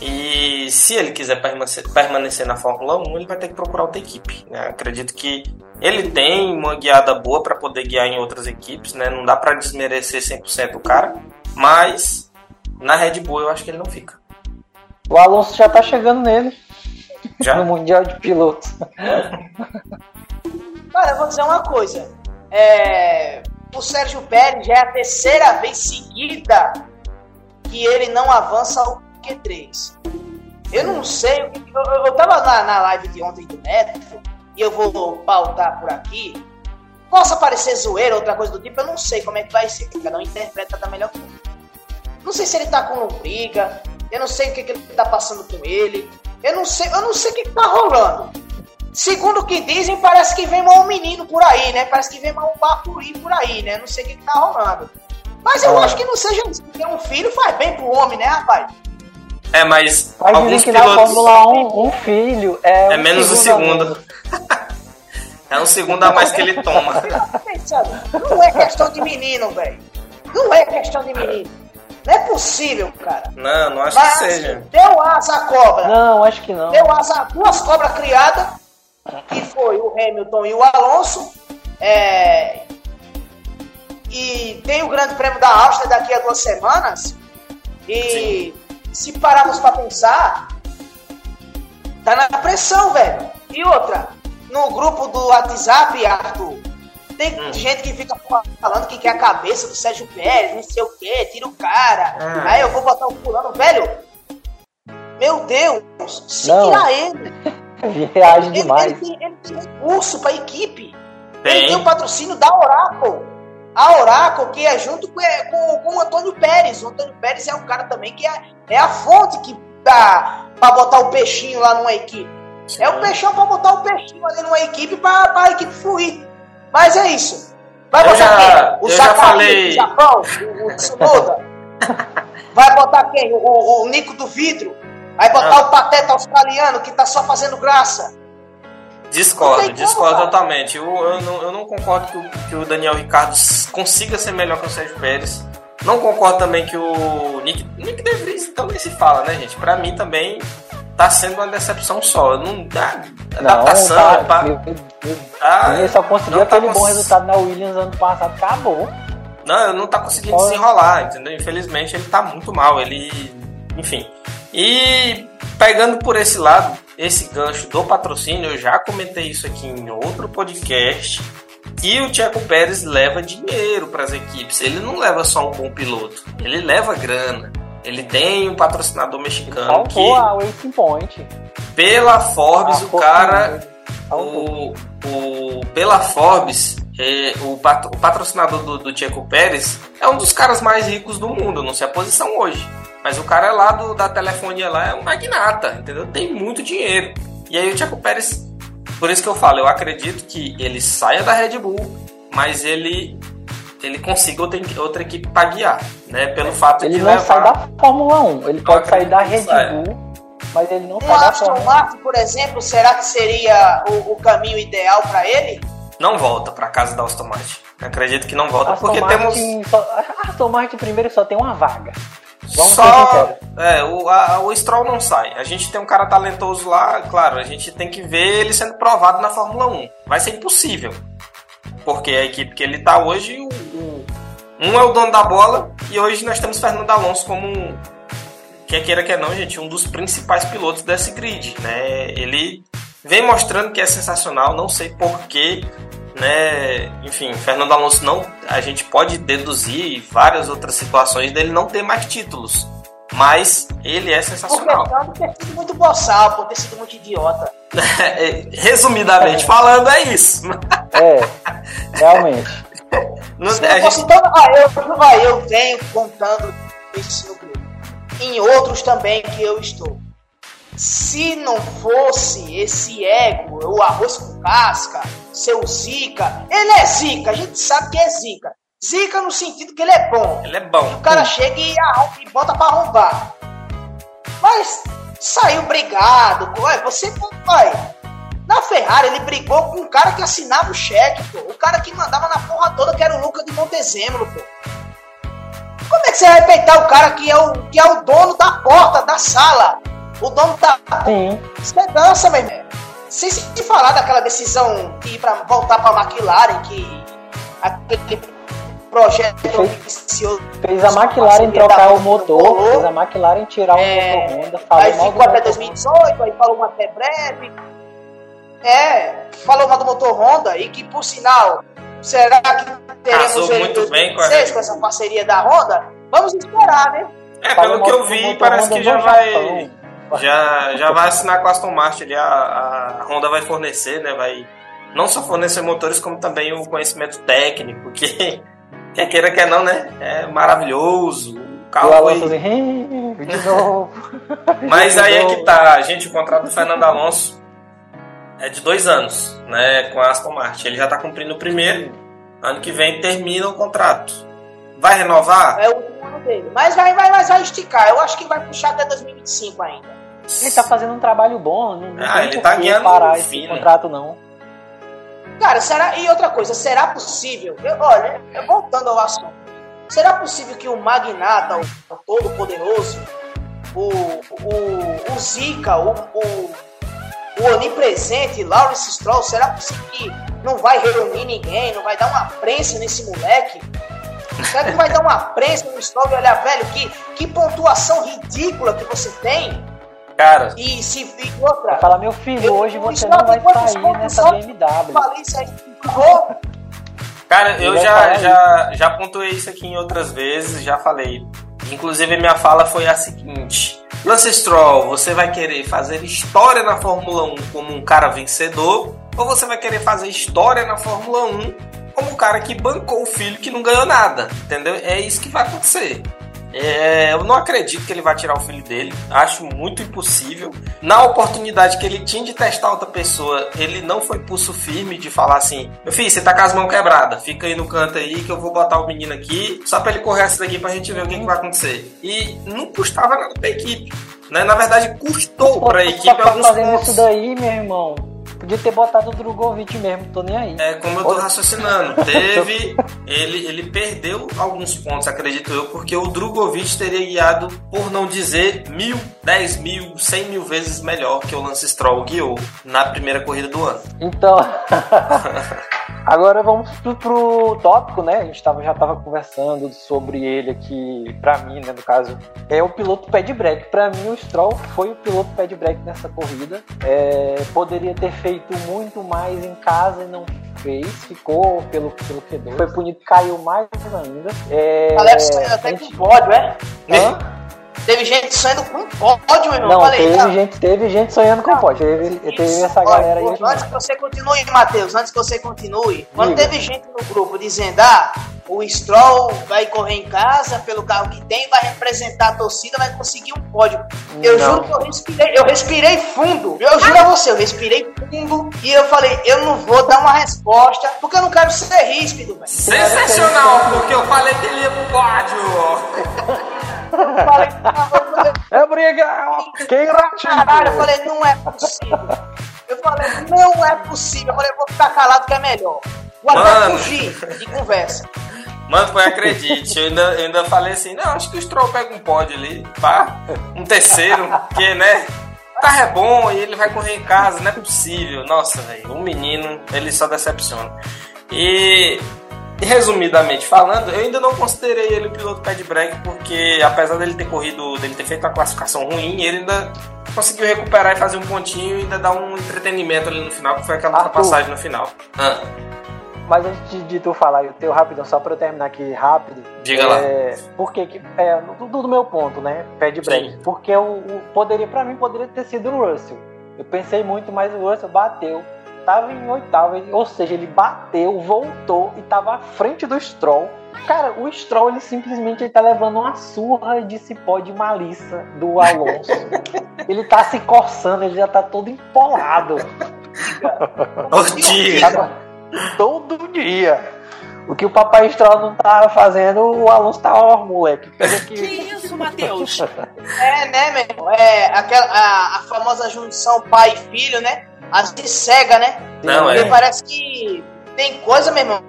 E se ele quiser permanecer, permanecer na Fórmula 1, ele vai ter que procurar outra equipe. Né? Acredito que ele tem uma guiada boa para poder guiar em outras equipes, né? Não dá para desmerecer 100% o cara, mas na Red Bull eu acho que ele não fica. O Alonso já tá chegando nele. Já? No Mundial de Pilotos. Cara, eu vou dizer uma coisa. É... O Sérgio Pérez já é a terceira vez seguida que ele não avança ao Q3. Eu não sei. Eu, eu, eu tava na, na live de ontem do Neto e eu vou pautar por aqui. Possa parecer zoeira, outra coisa do tipo, eu não sei como é que vai ser, cada um interpreta da melhor forma. Não sei se ele tá com briga, eu não sei o que, que ele tá passando com ele. Eu não sei, eu não sei o que, tá rolando. Segundo o que dizem, parece que vem mal um menino por aí, né? Parece que vem mal um bacuri por aí, né? Não sei o que, que tá rolando. Mas eu ah. acho que não seja isso, porque um filho faz bem pro homem, né, rapaz? É, mas. Mas alguns que pilotos... na Fórmula 1, um filho é. É um menos o segundo. é um segundo a mais que ele toma. Não é questão de menino, velho. Não é questão de menino. Não é possível, cara. Não, não acho Mas, que seja. Deu asa a cobra. Não, acho que não. Deu asa a duas cobras criadas, que foi o Hamilton e o Alonso. É... E tem o Grande Prêmio da Áustria daqui a duas semanas. E Sim. se pararmos para pensar, tá na pressão, velho. E outra, no grupo do WhatsApp, Arthur, tem hum. gente que fica falando que quer a cabeça do Sérgio Pérez, não sei o que, tira o cara. Hum. Aí eu vou botar o fulano, velho. Meu Deus, se tirar ele. ele reage ele, demais. Ele, tem, ele tem recurso pra equipe. Tem. Ele tem o patrocínio da Oracle. A Oracle, que é junto com, é, com, com o Antônio Pérez. O Antônio Pérez é um cara também que é, é a fonte que dá pra botar o peixinho lá numa equipe. É o peixão pra botar o peixinho ali numa equipe pra, pra equipe fluir. Mas é isso. Vai eu já, o já falei... Japão, o Tsunoda. Vai botar quem? O, o, o Nico do Vidro? Vai botar ah. o Pateta australiano que tá só fazendo graça? Discordo, discordo totalmente. Eu, eu, não, eu não concordo que o, que o Daniel Ricardo consiga ser melhor que o Sérgio Pérez. Não concordo também que o Nick, Nick De Vries também se fala, né, gente? Pra mim também tá sendo uma decepção só. Não dá adaptação. Não, tá, pra... ah, ele só conseguiu aquele tá bom cons... resultado na Williams ano passado, acabou. Não, não tá conseguindo Pode. desenrolar, entendeu? Infelizmente ele tá muito mal. Ele. Enfim. E pegando por esse lado, esse gancho do patrocínio, eu já comentei isso aqui em outro podcast. Que o Tcheco Pérez leva dinheiro para as equipes. Ele não leva só um bom piloto, ele leva grana. Ele tem um patrocinador mexicano. Faltou que, a Racing Point. Pela Forbes, o cara. O, o, pela Forbes, é, o, patro, o, patrocinador do, do Checo Pérez é um dos caras mais ricos do mundo. não sei a posição hoje. Mas o cara lá do, da telefonia lá é um magnata, entendeu? Tem muito dinheiro. E aí o Checo Pérez, por isso que eu falo, eu acredito que ele saia da Red Bull, mas ele ele consiga outra, outra equipe para guiar, né? Pelo fato ele de não levar... sai da Fórmula 1, ele pode sair da Red Bull, mas ele não o sai da Aston Martin, por exemplo, será que seria o, o caminho ideal para ele? Não volta para casa da Aston Martin. Acredito que não volta Aston porque Martin temos só, Aston Martin primeiro só tem uma vaga. Vamos Só, é, o, a, o Stroll não sai. A gente tem um cara talentoso lá, claro, a gente tem que ver ele sendo provado na Fórmula 1. Vai ser impossível. Porque a equipe que ele tá hoje, um é o dono da bola e hoje nós temos Fernando Alonso como, quer queira quer não, gente, um dos principais pilotos desse grid, né? Ele vem mostrando que é sensacional, não sei porquê, né? Enfim, Fernando Alonso não, a gente pode deduzir várias outras situações dele não ter mais títulos. Mas ele é sensacional. Por ter sido muito boçal, por ter sido muito idiota. Resumidamente falando, é isso. É, realmente. Não, Se não fosse gente... tão, ah, eu, eu venho contando isso no grupo. Em outros também que eu estou. Se não fosse esse ego, o arroz com casca, seu Zica, ele é Zica, a gente sabe que é Zica. Zica no sentido que ele é bom. Ele é bom. O cara chega e, e bota pra arrombar. Mas saiu brigado. Você, vai. Ferrari, ele brigou com um cara que assinava o cheque, pô. O cara que mandava na porra toda, que era o Lucas de Montezemolo, pô. Como é que você vai peitar o cara que é o, que é o dono da porta, da sala? O dono da. Sim. Segurança, meu irmão. Sem se falar daquela decisão de ir pra voltar pra McLaren, que aquele projeto fez, fez a McLaren trocar o motor, fez a McLaren tirar é, o motor Honda. Aí ficou até 2018, aí falou uma até breve. É, falou uma do motor Honda e que por sinal, será que teremos Casou muito 2016 bem com, a... com essa parceria da Honda? Vamos esperar, né? É, pelo que eu vi, parece que já vai. Já, já vai assinar com a Aston Martin ali, a, a Honda vai fornecer, né? Vai não só fornecer motores, como também o conhecimento técnico, que Quer queira, quer não, né? É maravilhoso. O carro foi... Assim, de novo. Mas aí é que tá, a gente, o contrato do Fernando Alonso é de dois anos, né? Com a Aston Martin. Ele já tá cumprindo o primeiro. Ano que vem termina o contrato. Vai renovar? É o último ano dele. Mas vai, vai, mas vai esticar. Eu acho que vai puxar até 2025 ainda. Ele tá fazendo um trabalho bom, não, não ah, ele tá ganhando parar esse contrato, não. Cara, será. E outra coisa, será possível? Eu, olha, voltando ao assunto. Será possível que o magnata, o, todo-poderoso, o, o, o Zika, o, o, o onipresente Lawrence Stroll, será possível que não vai reunir ninguém, não vai dar uma prensa nesse moleque? Será que vai dar uma prensa no Stroll e olhar, velho, que, que pontuação ridícula que você tem? Cara. E se e outra. Fala, meu filho, eu, hoje você não vai sair nessa BMW. Falei isso aí, Cara, eu já, já, já pontuei isso aqui em outras vezes, já falei. Inclusive, minha fala foi a seguinte: Lance Stroll, você vai querer fazer história na Fórmula 1 como um cara vencedor, ou você vai querer fazer história na Fórmula 1 como um cara que bancou o filho que não ganhou nada? Entendeu? É isso que vai acontecer. É, eu não acredito que ele vai tirar o filho dele. Acho muito impossível. Na oportunidade que ele tinha de testar outra pessoa, ele não foi pulso firme de falar assim: Meu filho, você tá com as mãos quebradas, fica aí no canto aí que eu vou botar o menino aqui, só pra ele correr essa daqui pra gente ver o que, que vai acontecer. E não custava nada pra equipe. Né? Na verdade, custou pra equipe tá alguns fazendo pontos. isso daí, meu irmão. Podia ter botado o Drogovic mesmo, tô nem aí. É como eu tô raciocinando. Teve. Ele, ele perdeu alguns pontos, acredito eu, porque o Drogovic teria guiado, por não dizer, mil, dez mil, cem mil vezes melhor que o Lance Stroll guiou na primeira corrida do ano. Então, agora vamos pro, pro tópico, né? A gente tava, já tava conversando sobre ele aqui, pra mim, né, no caso, é o piloto pé de break. Pra mim, o Stroll foi o piloto pé de break nessa corrida. É, poderia ter feito muito mais em casa e não fez, ficou pelo, pelo Q2. Foi punido, caiu mais ainda. É, Alex até a com gente- pódio, é? Hã? Teve gente saindo com pódio, irmão. Não, Falei, teve tá, gente, teve gente sonhando com pode. Teve, teve essa Olha, galera aí. Antes que você continue, Matheus, antes que você continue, quando Diga. teve gente no grupo dizendo, ah, o Stroll vai correr em casa pelo carro que tem, vai representar a torcida, vai conseguir um pódio. Eu Não. juro que eu respirei, eu respirei fundo. Eu juro a você, eu respirei fundo e eu falei, eu não vou dar uma resposta, porque eu não quero ser ríspido, velho. Sensacional, porque eu falei que ele ia pro pódio. Eu falei, É briga! Quem Caralho, eu falei, não é possível. Eu falei, não é possível. Eu falei, vou ficar calado que é melhor. Vou até fugir de conversa. Mano, foi acredite, eu ainda, eu ainda falei assim, não, acho que o Stroll pega um pódio ali, pá, um terceiro, porque, né, o carro é bom e ele vai correr em casa, não é possível. Nossa, velho, o menino, ele só decepciona. E, resumidamente falando, eu ainda não considerei ele o piloto pé de break, porque apesar dele ter corrido, dele ter feito uma classificação ruim, ele ainda conseguiu recuperar e fazer um pontinho e ainda dar um entretenimento ali no final, que foi aquela Arthur. ultrapassagem no final. Ah, Mas antes de, de tu falar o teu rapidão, só pra eu terminar aqui rápido. Diga lá. é, Por que que. É, do, do meu ponto, né? Pé de break. Porque o, o poderia, pra mim, poderia ter sido o Russell. Eu pensei muito, mas o Russell bateu. Tava em oitavo, ou seja, ele bateu, voltou e tava à frente do Stroll. Cara, o Stroll, ele simplesmente ele tá levando uma surra de cipó de malícia do Alonso. ele tá se coçando, ele já tá todo empolado. Ortiga! Todo dia. O que o papai Stroll não tava fazendo, o Alonso tava, ó, moleque. Que isso, Matheus? É, né, meu irmão? É aquela, a, a famosa junção pai e filho, né? Às vezes cega, né? Não, Porque é. parece que tem coisa, meu irmão.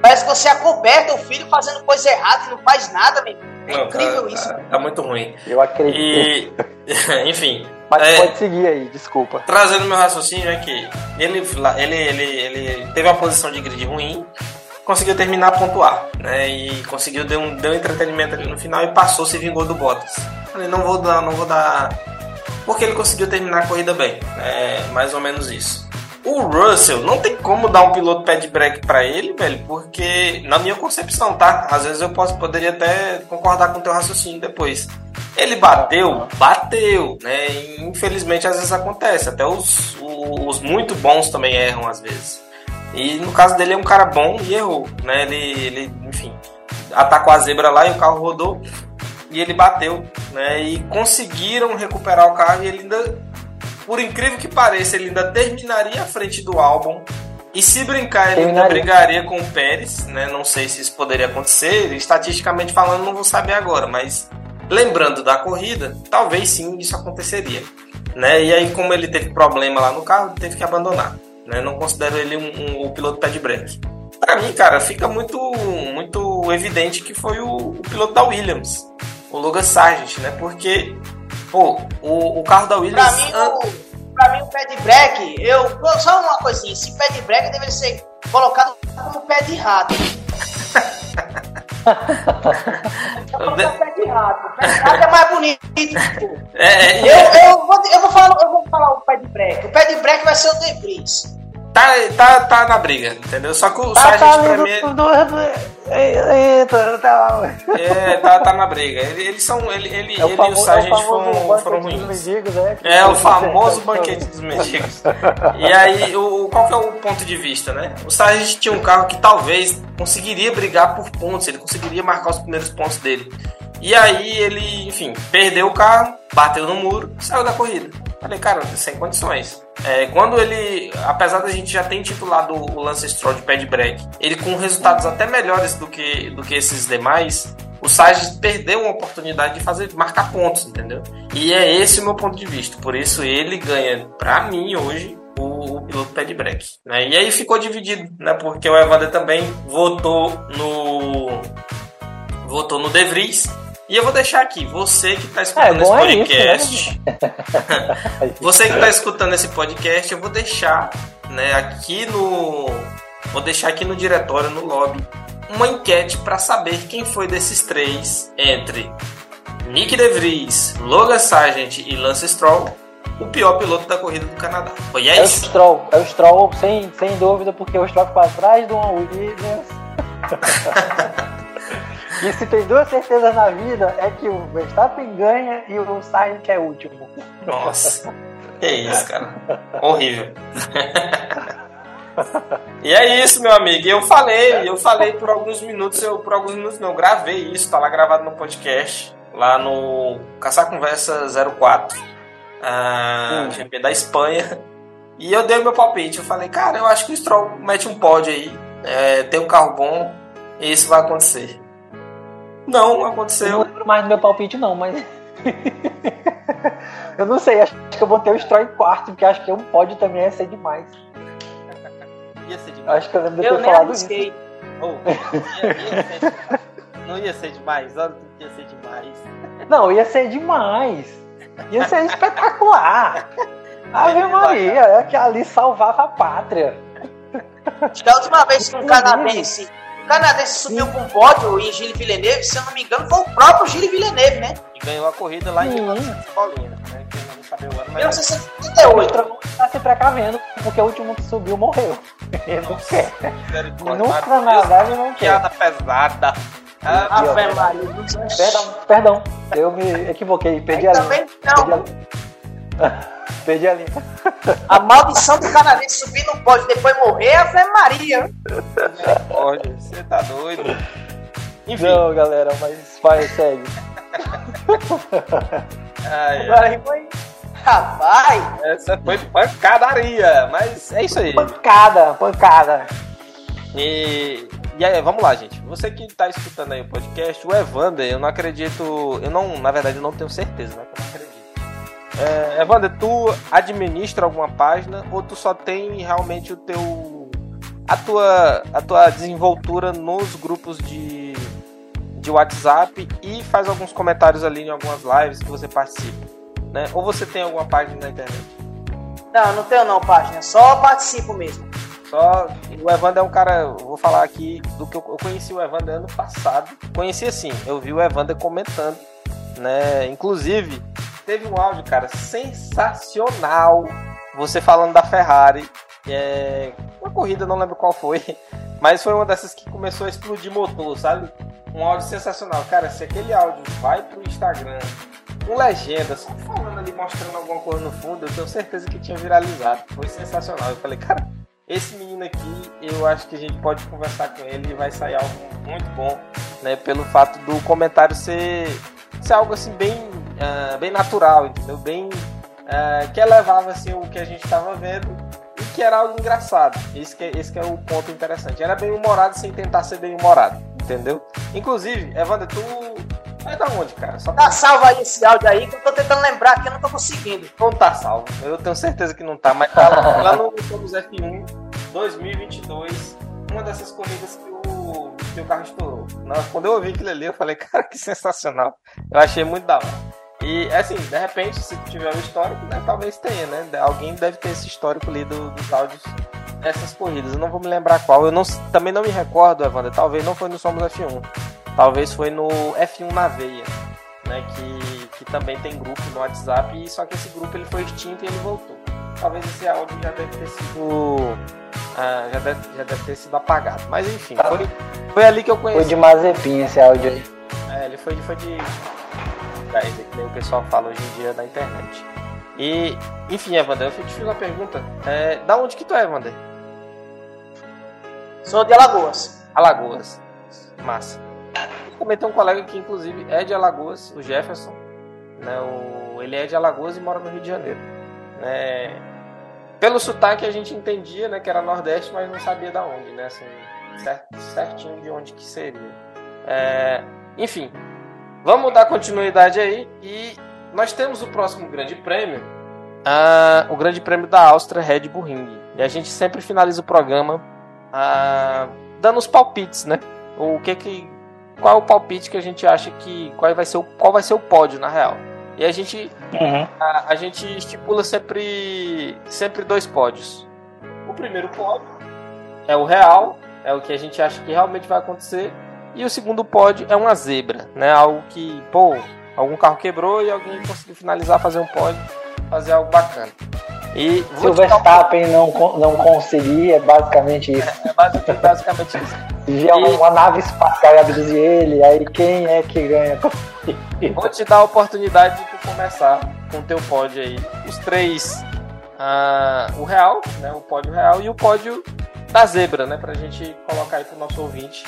Parece que você acoberta o filho fazendo coisa errada e não faz nada, meu irmão. É Não, incrível tá, isso. Tá, tá muito ruim. Eu acredito. E, enfim, Mas é. pode seguir aí, desculpa. trazendo meu raciocínio é que ele, ele, ele, ele teve uma posição de grid ruim, conseguiu terminar a pontuar, né? E conseguiu dar um, dar um entretenimento ali no final e passou, se vingou do Bottas. Falei, não vou dar, não vou dar. Porque ele conseguiu terminar a corrida bem. É mais ou menos isso. O Russell, não tem como dar um piloto pé de break pra ele, velho, porque, na minha concepção, tá? Às vezes eu posso, poderia até concordar com o teu raciocínio depois. Ele bateu, bateu, né? E, infelizmente às vezes acontece. Até os, os muito bons também erram às vezes. E no caso dele é um cara bom e errou, né? Ele, ele enfim, atacou a zebra lá e o carro rodou e ele bateu, né? E conseguiram recuperar o carro e ele ainda, por incrível que pareça, ele ainda terminaria à frente do álbum. E se brincar, ele ainda brigaria com o Pérez, né? Não sei se isso poderia acontecer. Estatisticamente falando, não vou saber agora, mas lembrando da corrida, talvez sim isso aconteceria. Né? E aí, como ele teve problema lá no carro, teve que abandonar. Né? Não considero ele um, um- o piloto pé de break. Pra mim, cara, fica muito, muito evidente que foi o, o piloto da Williams, o Logan Sargent, né? Porque, pô, o, o carro da Williams. Pra mim, o, pra mim, o pé de break, eu. Só uma coisinha, esse pé de break deveria ser colocado como pé de rato. Pé de rato. O pé de rato é mais bonito. pô. É, Eu, é, eu, vou, eu, vou falar, eu vou falar o pé de break. O pé de break vai ser o De Vries. Tá, tá, tá na briga, entendeu? Só que o Ah, Sargent tá pra mim. é- tá. É, tá, na briga. Ele- Eles são. Ele, ele, É o ele famo- e o Sargent é o foram, foram ruins. mendigos, né? É o famoso banquete dos mendigos. E aí, o, qual que é o ponto de vista, né? O Sargent tinha um carro que talvez conseguiria brigar por pontos, ele conseguiria marcar os primeiros pontos dele. E aí ele, enfim, perdeu o carro, bateu no muro, saiu da corrida. Falei, cara, sem condições. É, quando ele, apesar da gente já ter intitulado o Lance Stroll de pad break, ele com resultados até melhores do que, do que esses demais, o Sargent perdeu uma oportunidade de fazer marcar pontos, entendeu? E é esse o meu ponto de vista. Por isso ele ganha, para mim hoje, o, o piloto pad break. Né? E aí ficou dividido, né? Porque o Evander também votou no votou no De Vries e eu vou deixar aqui, você que está escutando é, esse podcast. É isso, né? você que está escutando esse podcast, eu vou deixar né, aqui no. Vou deixar aqui no diretório, no lobby, uma enquete para saber quem foi desses três entre Nick De Vries, Logan Sargent e Lance Stroll o pior piloto da corrida do Canadá. Foi é, é isso? o Stroll, é o Stroll, sem, sem dúvida, porque o Stroll ficou atrás do Williams. E se tem duas certezas na vida, é que o Verstappen ganha e o Sainz é último. Nossa, que isso, cara. Horrível. e é isso, meu amigo. Eu falei, eu falei por alguns minutos, eu por alguns minutos não, eu gravei isso, tá lá gravado no podcast, lá no Caçar Conversa 04, uh, GP da Espanha. E eu dei o meu palpite. Eu falei, cara, eu acho que o Stroll mete um pódio aí, é, tem um carro bom, e isso vai acontecer. Não, aconteceu. Eu não lembro mais do meu palpite, não, mas. eu não sei, acho que eu botei o Stroll em quarto, porque acho que um pódio também ia ser demais. ia ser demais. Acho que eu lembro de eu ter falado isso. Oh, ia, ia ser não ia ser demais, olha que ia ser demais. Não, ia ser demais. Ia ser espetacular. Ave Maria, é que ali salvava a pátria. Da última vez que um canadense o canadense subiu com pódio em Gilles Villeneuve, se eu não me engano, foi o próprio Gilles Villeneuve, né? E ganhou a corrida lá em Paulina, né? Que não sabe o ano, mas. 1978. Tá se precavendo, porque o último que subiu morreu. Ele não quer. No Canadá ele não quer. Piada pesada. Ah, ah, perdão, perdão, eu me equivoquei, perdi a linha. Também não. Perdi a linha. A maldição do canadense subir no pódio e depois morrer, a Fé Maria. Pode, você tá doido. Enfim. Não, galera, mas vai, segue. ai, Agora foi. Rapaz! Essa foi pancadaria, mas é isso aí. Pancada, pancada. E, e aí, vamos lá, gente. Você que tá escutando aí o podcast, o Evander, eu não acredito. Eu não, na verdade, eu não tenho certeza, né? Eu não acredito é, Evander, tu administra alguma página ou tu só tem realmente o teu a tua a tua desenvoltura nos grupos de de WhatsApp e faz alguns comentários ali em algumas lives que você participa, né? Ou você tem alguma página na internet? Não, não tenho não página, só participo mesmo. Só o Evander é um cara, vou falar aqui do que eu, eu conheci o Evander ano passado. Conheci assim, eu vi o Evander comentando, né? Inclusive, teve um áudio, cara, sensacional. Você falando da Ferrari. É, uma corrida, não lembro qual foi. Mas foi uma dessas que começou a explodir motor, sabe? Um áudio sensacional. Cara, se aquele áudio vai pro Instagram com legendas, falando ali, mostrando alguma coisa no fundo, eu tenho certeza que tinha viralizado. Foi sensacional. Eu falei, cara, esse menino aqui, eu acho que a gente pode conversar com ele e vai sair algo muito bom, né? Pelo fato do comentário ser, ser algo assim bem uh, bem natural, entendeu? Bem uh, que elevava assim o que a gente estava vendo e que era algo engraçado. Esse que, é, esse que é o ponto interessante. Era bem humorado sem tentar ser bem humorado, entendeu? Inclusive, Evandro, tu Vai dar onde, cara? Só tá salvo aí esse áudio aí que eu tô tentando lembrar que eu não tô conseguindo. Não tá salvo. Eu tenho certeza que não tá, mas tá lá no Somos F1 2022. Uma dessas corridas que o, que o carro estourou. Quando eu ouvi aquilo ali, eu falei, cara, que sensacional. Eu achei muito da hora. E assim, de repente, se tiver um histórico, né, talvez tenha, né? Alguém deve ter esse histórico ali do, dos áudios dessas corridas. Eu não vou me lembrar qual. Eu não, também não me recordo, Evandro. Talvez não foi no Somos F1. Talvez foi no F1 na Veia, né? Que, que também tem grupo no WhatsApp. E só que esse grupo ele foi extinto e ele voltou. Talvez esse áudio já deve ter sido. Ah, já, deve, já deve ter sido apagado. Mas enfim, foi, foi ali que eu conheci. Foi de Mazepin esse áudio aí. É, ele foi, foi de que o pessoal fala hoje em dia na internet. E, enfim, Evander, eu te fiz uma pergunta. É, da onde que tu é, Evander? Sou de Alagoas. Alagoas. Massa. também tem um colega que, inclusive, é de Alagoas, o Jefferson. Né? O, ele é de Alagoas e mora no Rio de Janeiro. Né? Pelo sotaque a gente entendia né, que era Nordeste, mas não sabia da onde, né? Assim, certinho de onde que seria. É, enfim, vamos dar continuidade aí e nós temos o próximo grande prêmio, o grande prêmio da Áustria Red Bull Ring. E a gente sempre finaliza o programa dando os palpites, né? O que que qual é o palpite que a gente acha que qual vai ser o qual vai ser o pódio na real? E a gente uhum. a, a, gente estipula sempre sempre dois pódios. O primeiro pódio é o real, é o que a gente acha que realmente vai acontecer. E o segundo pódio é uma zebra, né? Algo que, pô, algum carro quebrou e alguém conseguiu finalizar, fazer um pódio, fazer algo bacana. E Se o Verstappen não, não conseguir, é basicamente isso. É, é basicamente isso. Se é uma, nave espacial e abduzir ele, aí quem é que ganha? Vou te dar a oportunidade de tu começar com o teu pódio aí. Os três, uh, o real, né, o pódio real e o pódio da zebra, né, pra gente colocar aí pro nosso ouvinte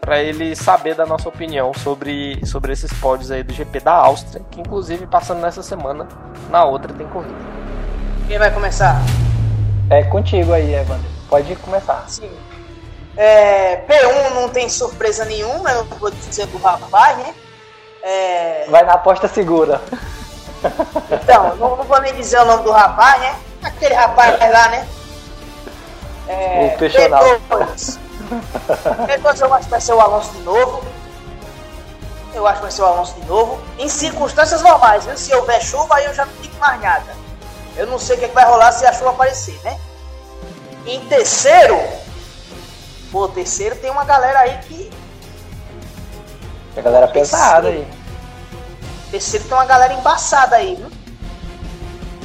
para ele saber da nossa opinião sobre, sobre esses pódios aí do GP da Áustria, que inclusive passando nessa semana, na outra tem corrida. Quem vai começar? É contigo aí, Evander. Pode começar. Sim. É, P1 não tem surpresa nenhuma, eu vou dizer do rapaz, né? É... Vai na aposta segura. Então, não vou nem dizer o nome do rapaz, né? Aquele rapaz vai lá, né? É, o Peixonal. Eu acho que vai ser o Alonso de novo. Eu acho que vai ser o Alonso de novo. Em circunstâncias normais, viu? Se houver chuva, aí eu já não digo mais nada. Eu não sei o que, é que vai rolar se a chuva aparecer, né? Em terceiro, pô, terceiro tem uma galera aí que. Tem galera pesada aí. Terceiro tem uma galera embaçada aí, viu?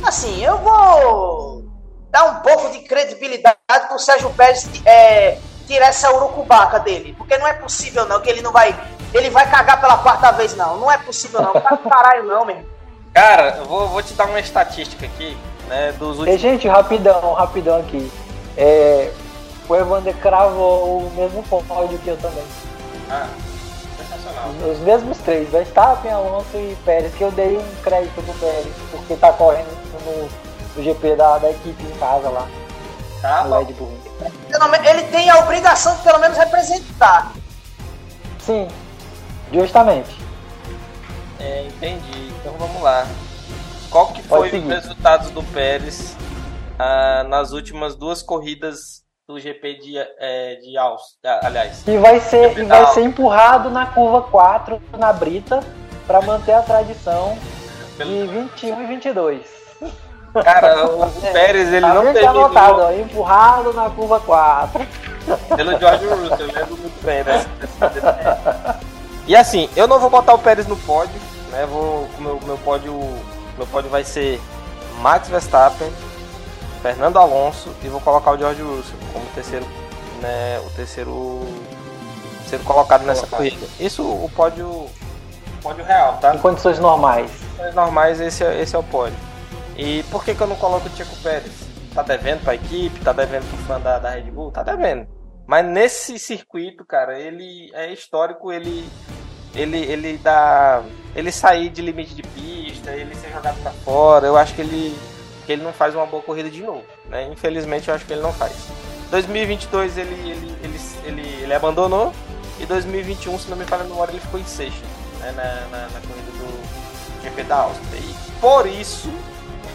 Assim, eu vou dar um pouco de credibilidade pro Sérgio Pérez é, tirar essa urucubaca dele. Porque não é possível não, que ele não vai. Ele vai cagar pela quarta vez, não. Não é possível não. Caralho, não, mesmo. Cara, eu vou, vou te dar uma estatística aqui, né? Dos últimos. E, gente, rapidão, rapidão aqui. É, o Evander cravou o mesmo pódio que eu também. Ah, sensacional. Os mesmos três, Verstappen, Alonso e Pérez, que eu dei um crédito pro Pérez, porque tá correndo no, no GP da, da equipe em casa lá. Tá no Red Bull. Ele tem a obrigação de pelo menos representar. Sim, justamente. É, entendi. Então vamos lá. Qual que foi os resultados do Pérez ah, nas últimas duas corridas do GP de, é, de Áustria, aliás. E vai ser, e vai ser empurrado na curva 4 na Brita para manter a tradição de 21 e 22. Cara, o é, Pérez ele não teve. Anotado, ó, empurrado na curva 4. Pelo George Russell, eu lembro muito bem dessa. E assim, eu não vou botar o Pérez no pódio, né? Vou, meu, meu pódio, meu pódio vai ser Max Verstappen, Fernando Alonso e vou colocar o George Russell como terceiro, né? O terceiro, terceiro colocado nessa corrida. Isso o pódio, pódio real, tá? Em condições normais. Em condições normais esse é, esse é o pódio. E por que, que eu não coloco o Checo Pérez? Tá devendo pra equipe, tá devendo pro fã da, da Red Bull? Tá devendo. Mas nesse circuito, cara, ele é histórico, ele. Ele, ele dá. Ele sair de limite de pista, ele ser jogado pra fora, eu acho que ele. Que ele não faz uma boa corrida de novo. Né? Infelizmente eu acho que ele não faz. 2022 ele, ele, ele, ele, ele abandonou. E 2021, se não me falha a memória, ele ficou em sexto né? na, na, na corrida do GP da Áustria. E por isso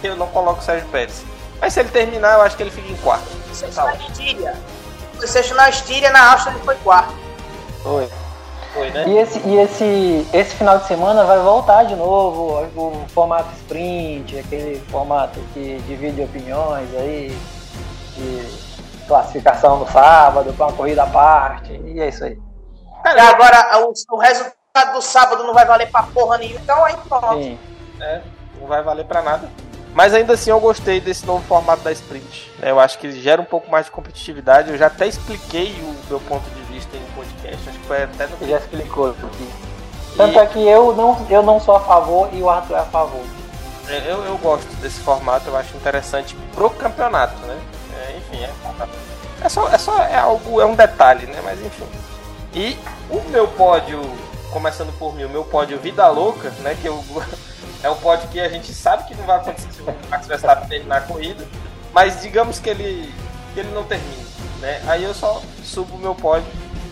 eu não coloco o Sérgio Pérez. Mas se ele terminar, eu acho que ele fica em quarto. Sexto tá na Estíria. O sexto na Estíria, na Áustria ele foi quarto. Foi. Foi, né? E, esse, e esse, esse final de semana vai voltar de novo o formato sprint, aquele formato que divide opiniões aí, de classificação no sábado, com uma corrida à parte, e é isso aí. E agora o, o resultado do sábado não vai valer pra porra nenhuma, então aí pronto. Sim. É, não vai valer pra nada. Mas ainda assim eu gostei desse novo formato da sprint. Eu acho que gera um pouco mais de competitividade. Eu já até expliquei o meu ponto de vista em podcast. Acho que foi até no. Já explicou aqui. Tanto e... é que eu não, eu não sou a favor e o Arthur é a favor. É, eu, eu gosto desse formato, eu acho interessante pro campeonato, né? É, enfim, é, é, só, é só é algo, é um detalhe, né? Mas enfim. E o meu pódio começando por mim, o meu pódio Vida Louca, né? Que eu, é um pódio que a gente sabe que não vai acontecer se o Max Verstappen terminar a corrida, mas digamos que ele, que ele não termine, né? Aí eu só subo o meu pódio,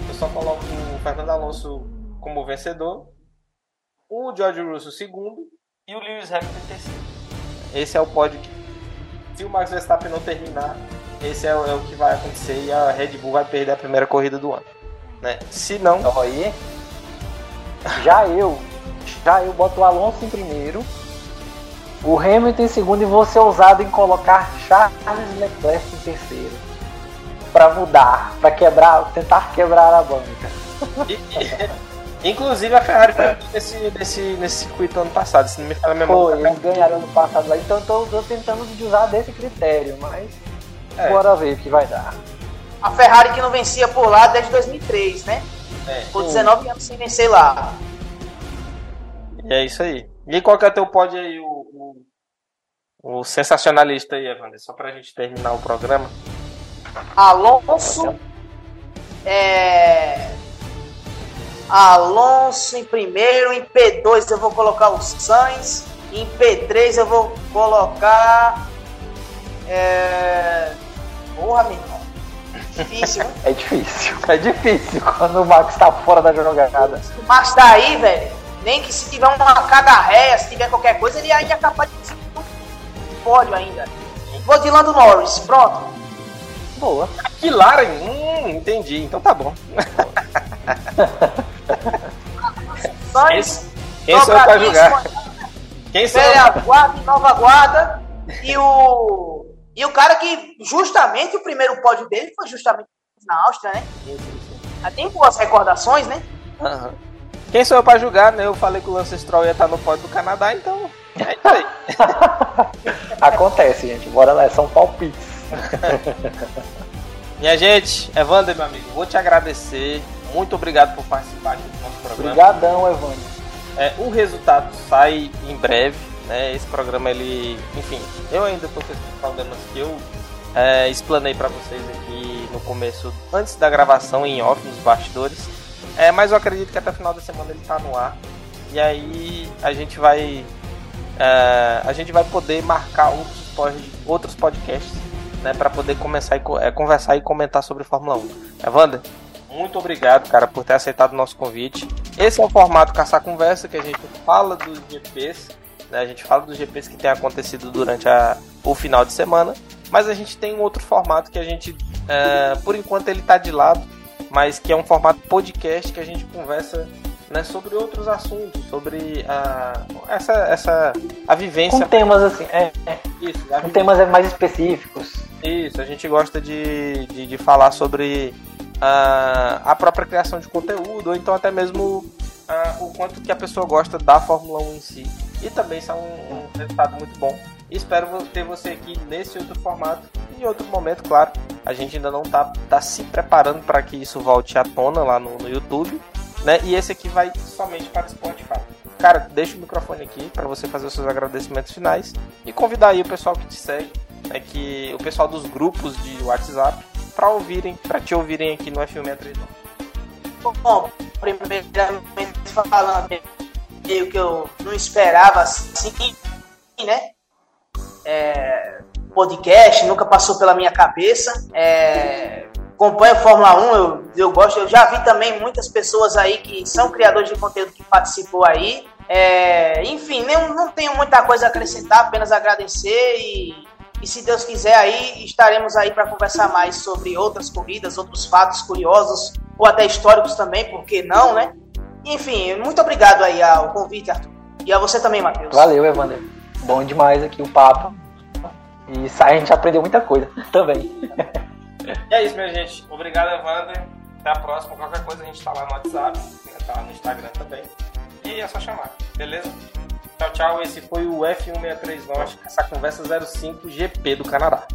eu só coloco o Fernando Alonso como vencedor, o George Russell segundo e o Lewis Hamilton terceiro. Esse é o pódio que, se o Max Verstappen não terminar, esse é, é o que vai acontecer e a Red Bull vai perder a primeira corrida do ano. Né? Se não. Então, aí, já eu, já eu boto o Alonso em primeiro, o Hamilton em segundo e vou ser ousado em colocar Charles Leclerc em terceiro. Para mudar, para quebrar, tentar quebrar a banca. E, inclusive a Ferrari foi nesse, nesse, nesse circuito ano passado, se não me fala a memória. Foi, eles ganharam ano passado lá, então tô, tô tentando usar desse critério, mas é. bora ver o que vai dar. A Ferrari que não vencia por lá desde 2003, né? É. Por 19 anos sem vencer lá. E é isso aí. E qual que é teu pódio aí, o, o, o sensacionalista aí, Evander? Só pra gente terminar o programa. Alonso. É... Alonso em primeiro, em P2 eu vou colocar o Sainz, em P3 eu vou colocar. É... Porra, meu irmão. Difícil, né? É difícil, é difícil quando o Max tá fora da jogada. O Max tá aí, velho. Nem que se tiver uma cagarréia, se tiver qualquer coisa, ele ainda é capaz de pódio ainda. Vou de Lando Norris, pronto. Boa. Que Lara, hum, entendi. Então tá bom. Sainz, quem sou eu pra julgar? Quem Velha Guarda, Nova Guarda e o e o cara que, justamente, o primeiro pódio dele foi justamente na Áustria, né? Tem boas recordações, né? Uhum. Quem sou eu pra julgar, né? Eu falei que o Lance Stroll ia estar no pódio do Canadá, então é isso aí. Acontece, gente. Bora lá, são palpites. Minha gente, Evander, meu amigo, vou te agradecer. Muito obrigado por participar aqui do nosso programa. Obrigadão, Evander. É, o resultado sai em breve. Né? Esse programa, ele. Enfim, eu ainda estou com esses problemas que eu é, explanei para vocês aqui no começo, antes da gravação, em off, nos bastidores. É, mas eu acredito que até o final da semana ele está no ar. E aí a gente vai. É, a gente vai poder marcar outros, outros podcasts né, para poder começar e é, conversar e comentar sobre Fórmula 1. Evandro, muito obrigado, cara, por ter aceitado o nosso convite. Esse é o formato Caçar Conversa, que a gente fala dos GPs né? A gente fala dos GPs que tem acontecido durante a, o final de semana, mas a gente tem um outro formato que a gente, é, por enquanto, ele está de lado, mas que é um formato podcast que a gente conversa né, sobre outros assuntos, sobre a, essa, essa a vivência. Com temas assim, é, é. Isso, com temas mais específicos. Isso, a gente gosta de, de, de falar sobre a, a própria criação de conteúdo, ou então até mesmo a, o quanto que a pessoa gosta da Fórmula 1 em si e também são um, um resultado muito bom. E espero ter você aqui nesse outro formato em outro momento, claro. A gente ainda não tá, tá se preparando para que isso volte à tona lá no, no YouTube, né? E esse aqui vai somente para Spotify. Cara, deixa o microfone aqui para você fazer os seus agradecimentos finais e convidar aí o pessoal que te segue, né, que o pessoal dos grupos de WhatsApp para ouvirem, para te ouvirem aqui no F163. Bom, primeiramente falando meio que eu não esperava assim, né? É, podcast, nunca passou pela minha cabeça. É, acompanho Fórmula 1, eu, eu gosto, eu já vi também muitas pessoas aí que são criadores de conteúdo que participou aí. É, enfim, não, não tenho muita coisa a acrescentar, apenas agradecer e, e se Deus quiser aí estaremos aí para conversar mais sobre outras corridas, outros fatos curiosos ou até históricos também, por que não, né? Enfim, muito obrigado aí ao convite, Arthur. E a você também, Matheus. Valeu, Evander. Bom demais aqui o papo. E a gente aprendeu muita coisa também. E é isso, minha gente. Obrigado, Evander. Até a próxima. Qualquer coisa a gente tá lá no WhatsApp, tá lá no Instagram também. E é só chamar, beleza? Tchau, tchau. Esse foi o F163 Norte, essa conversa 05 GP do Canadá.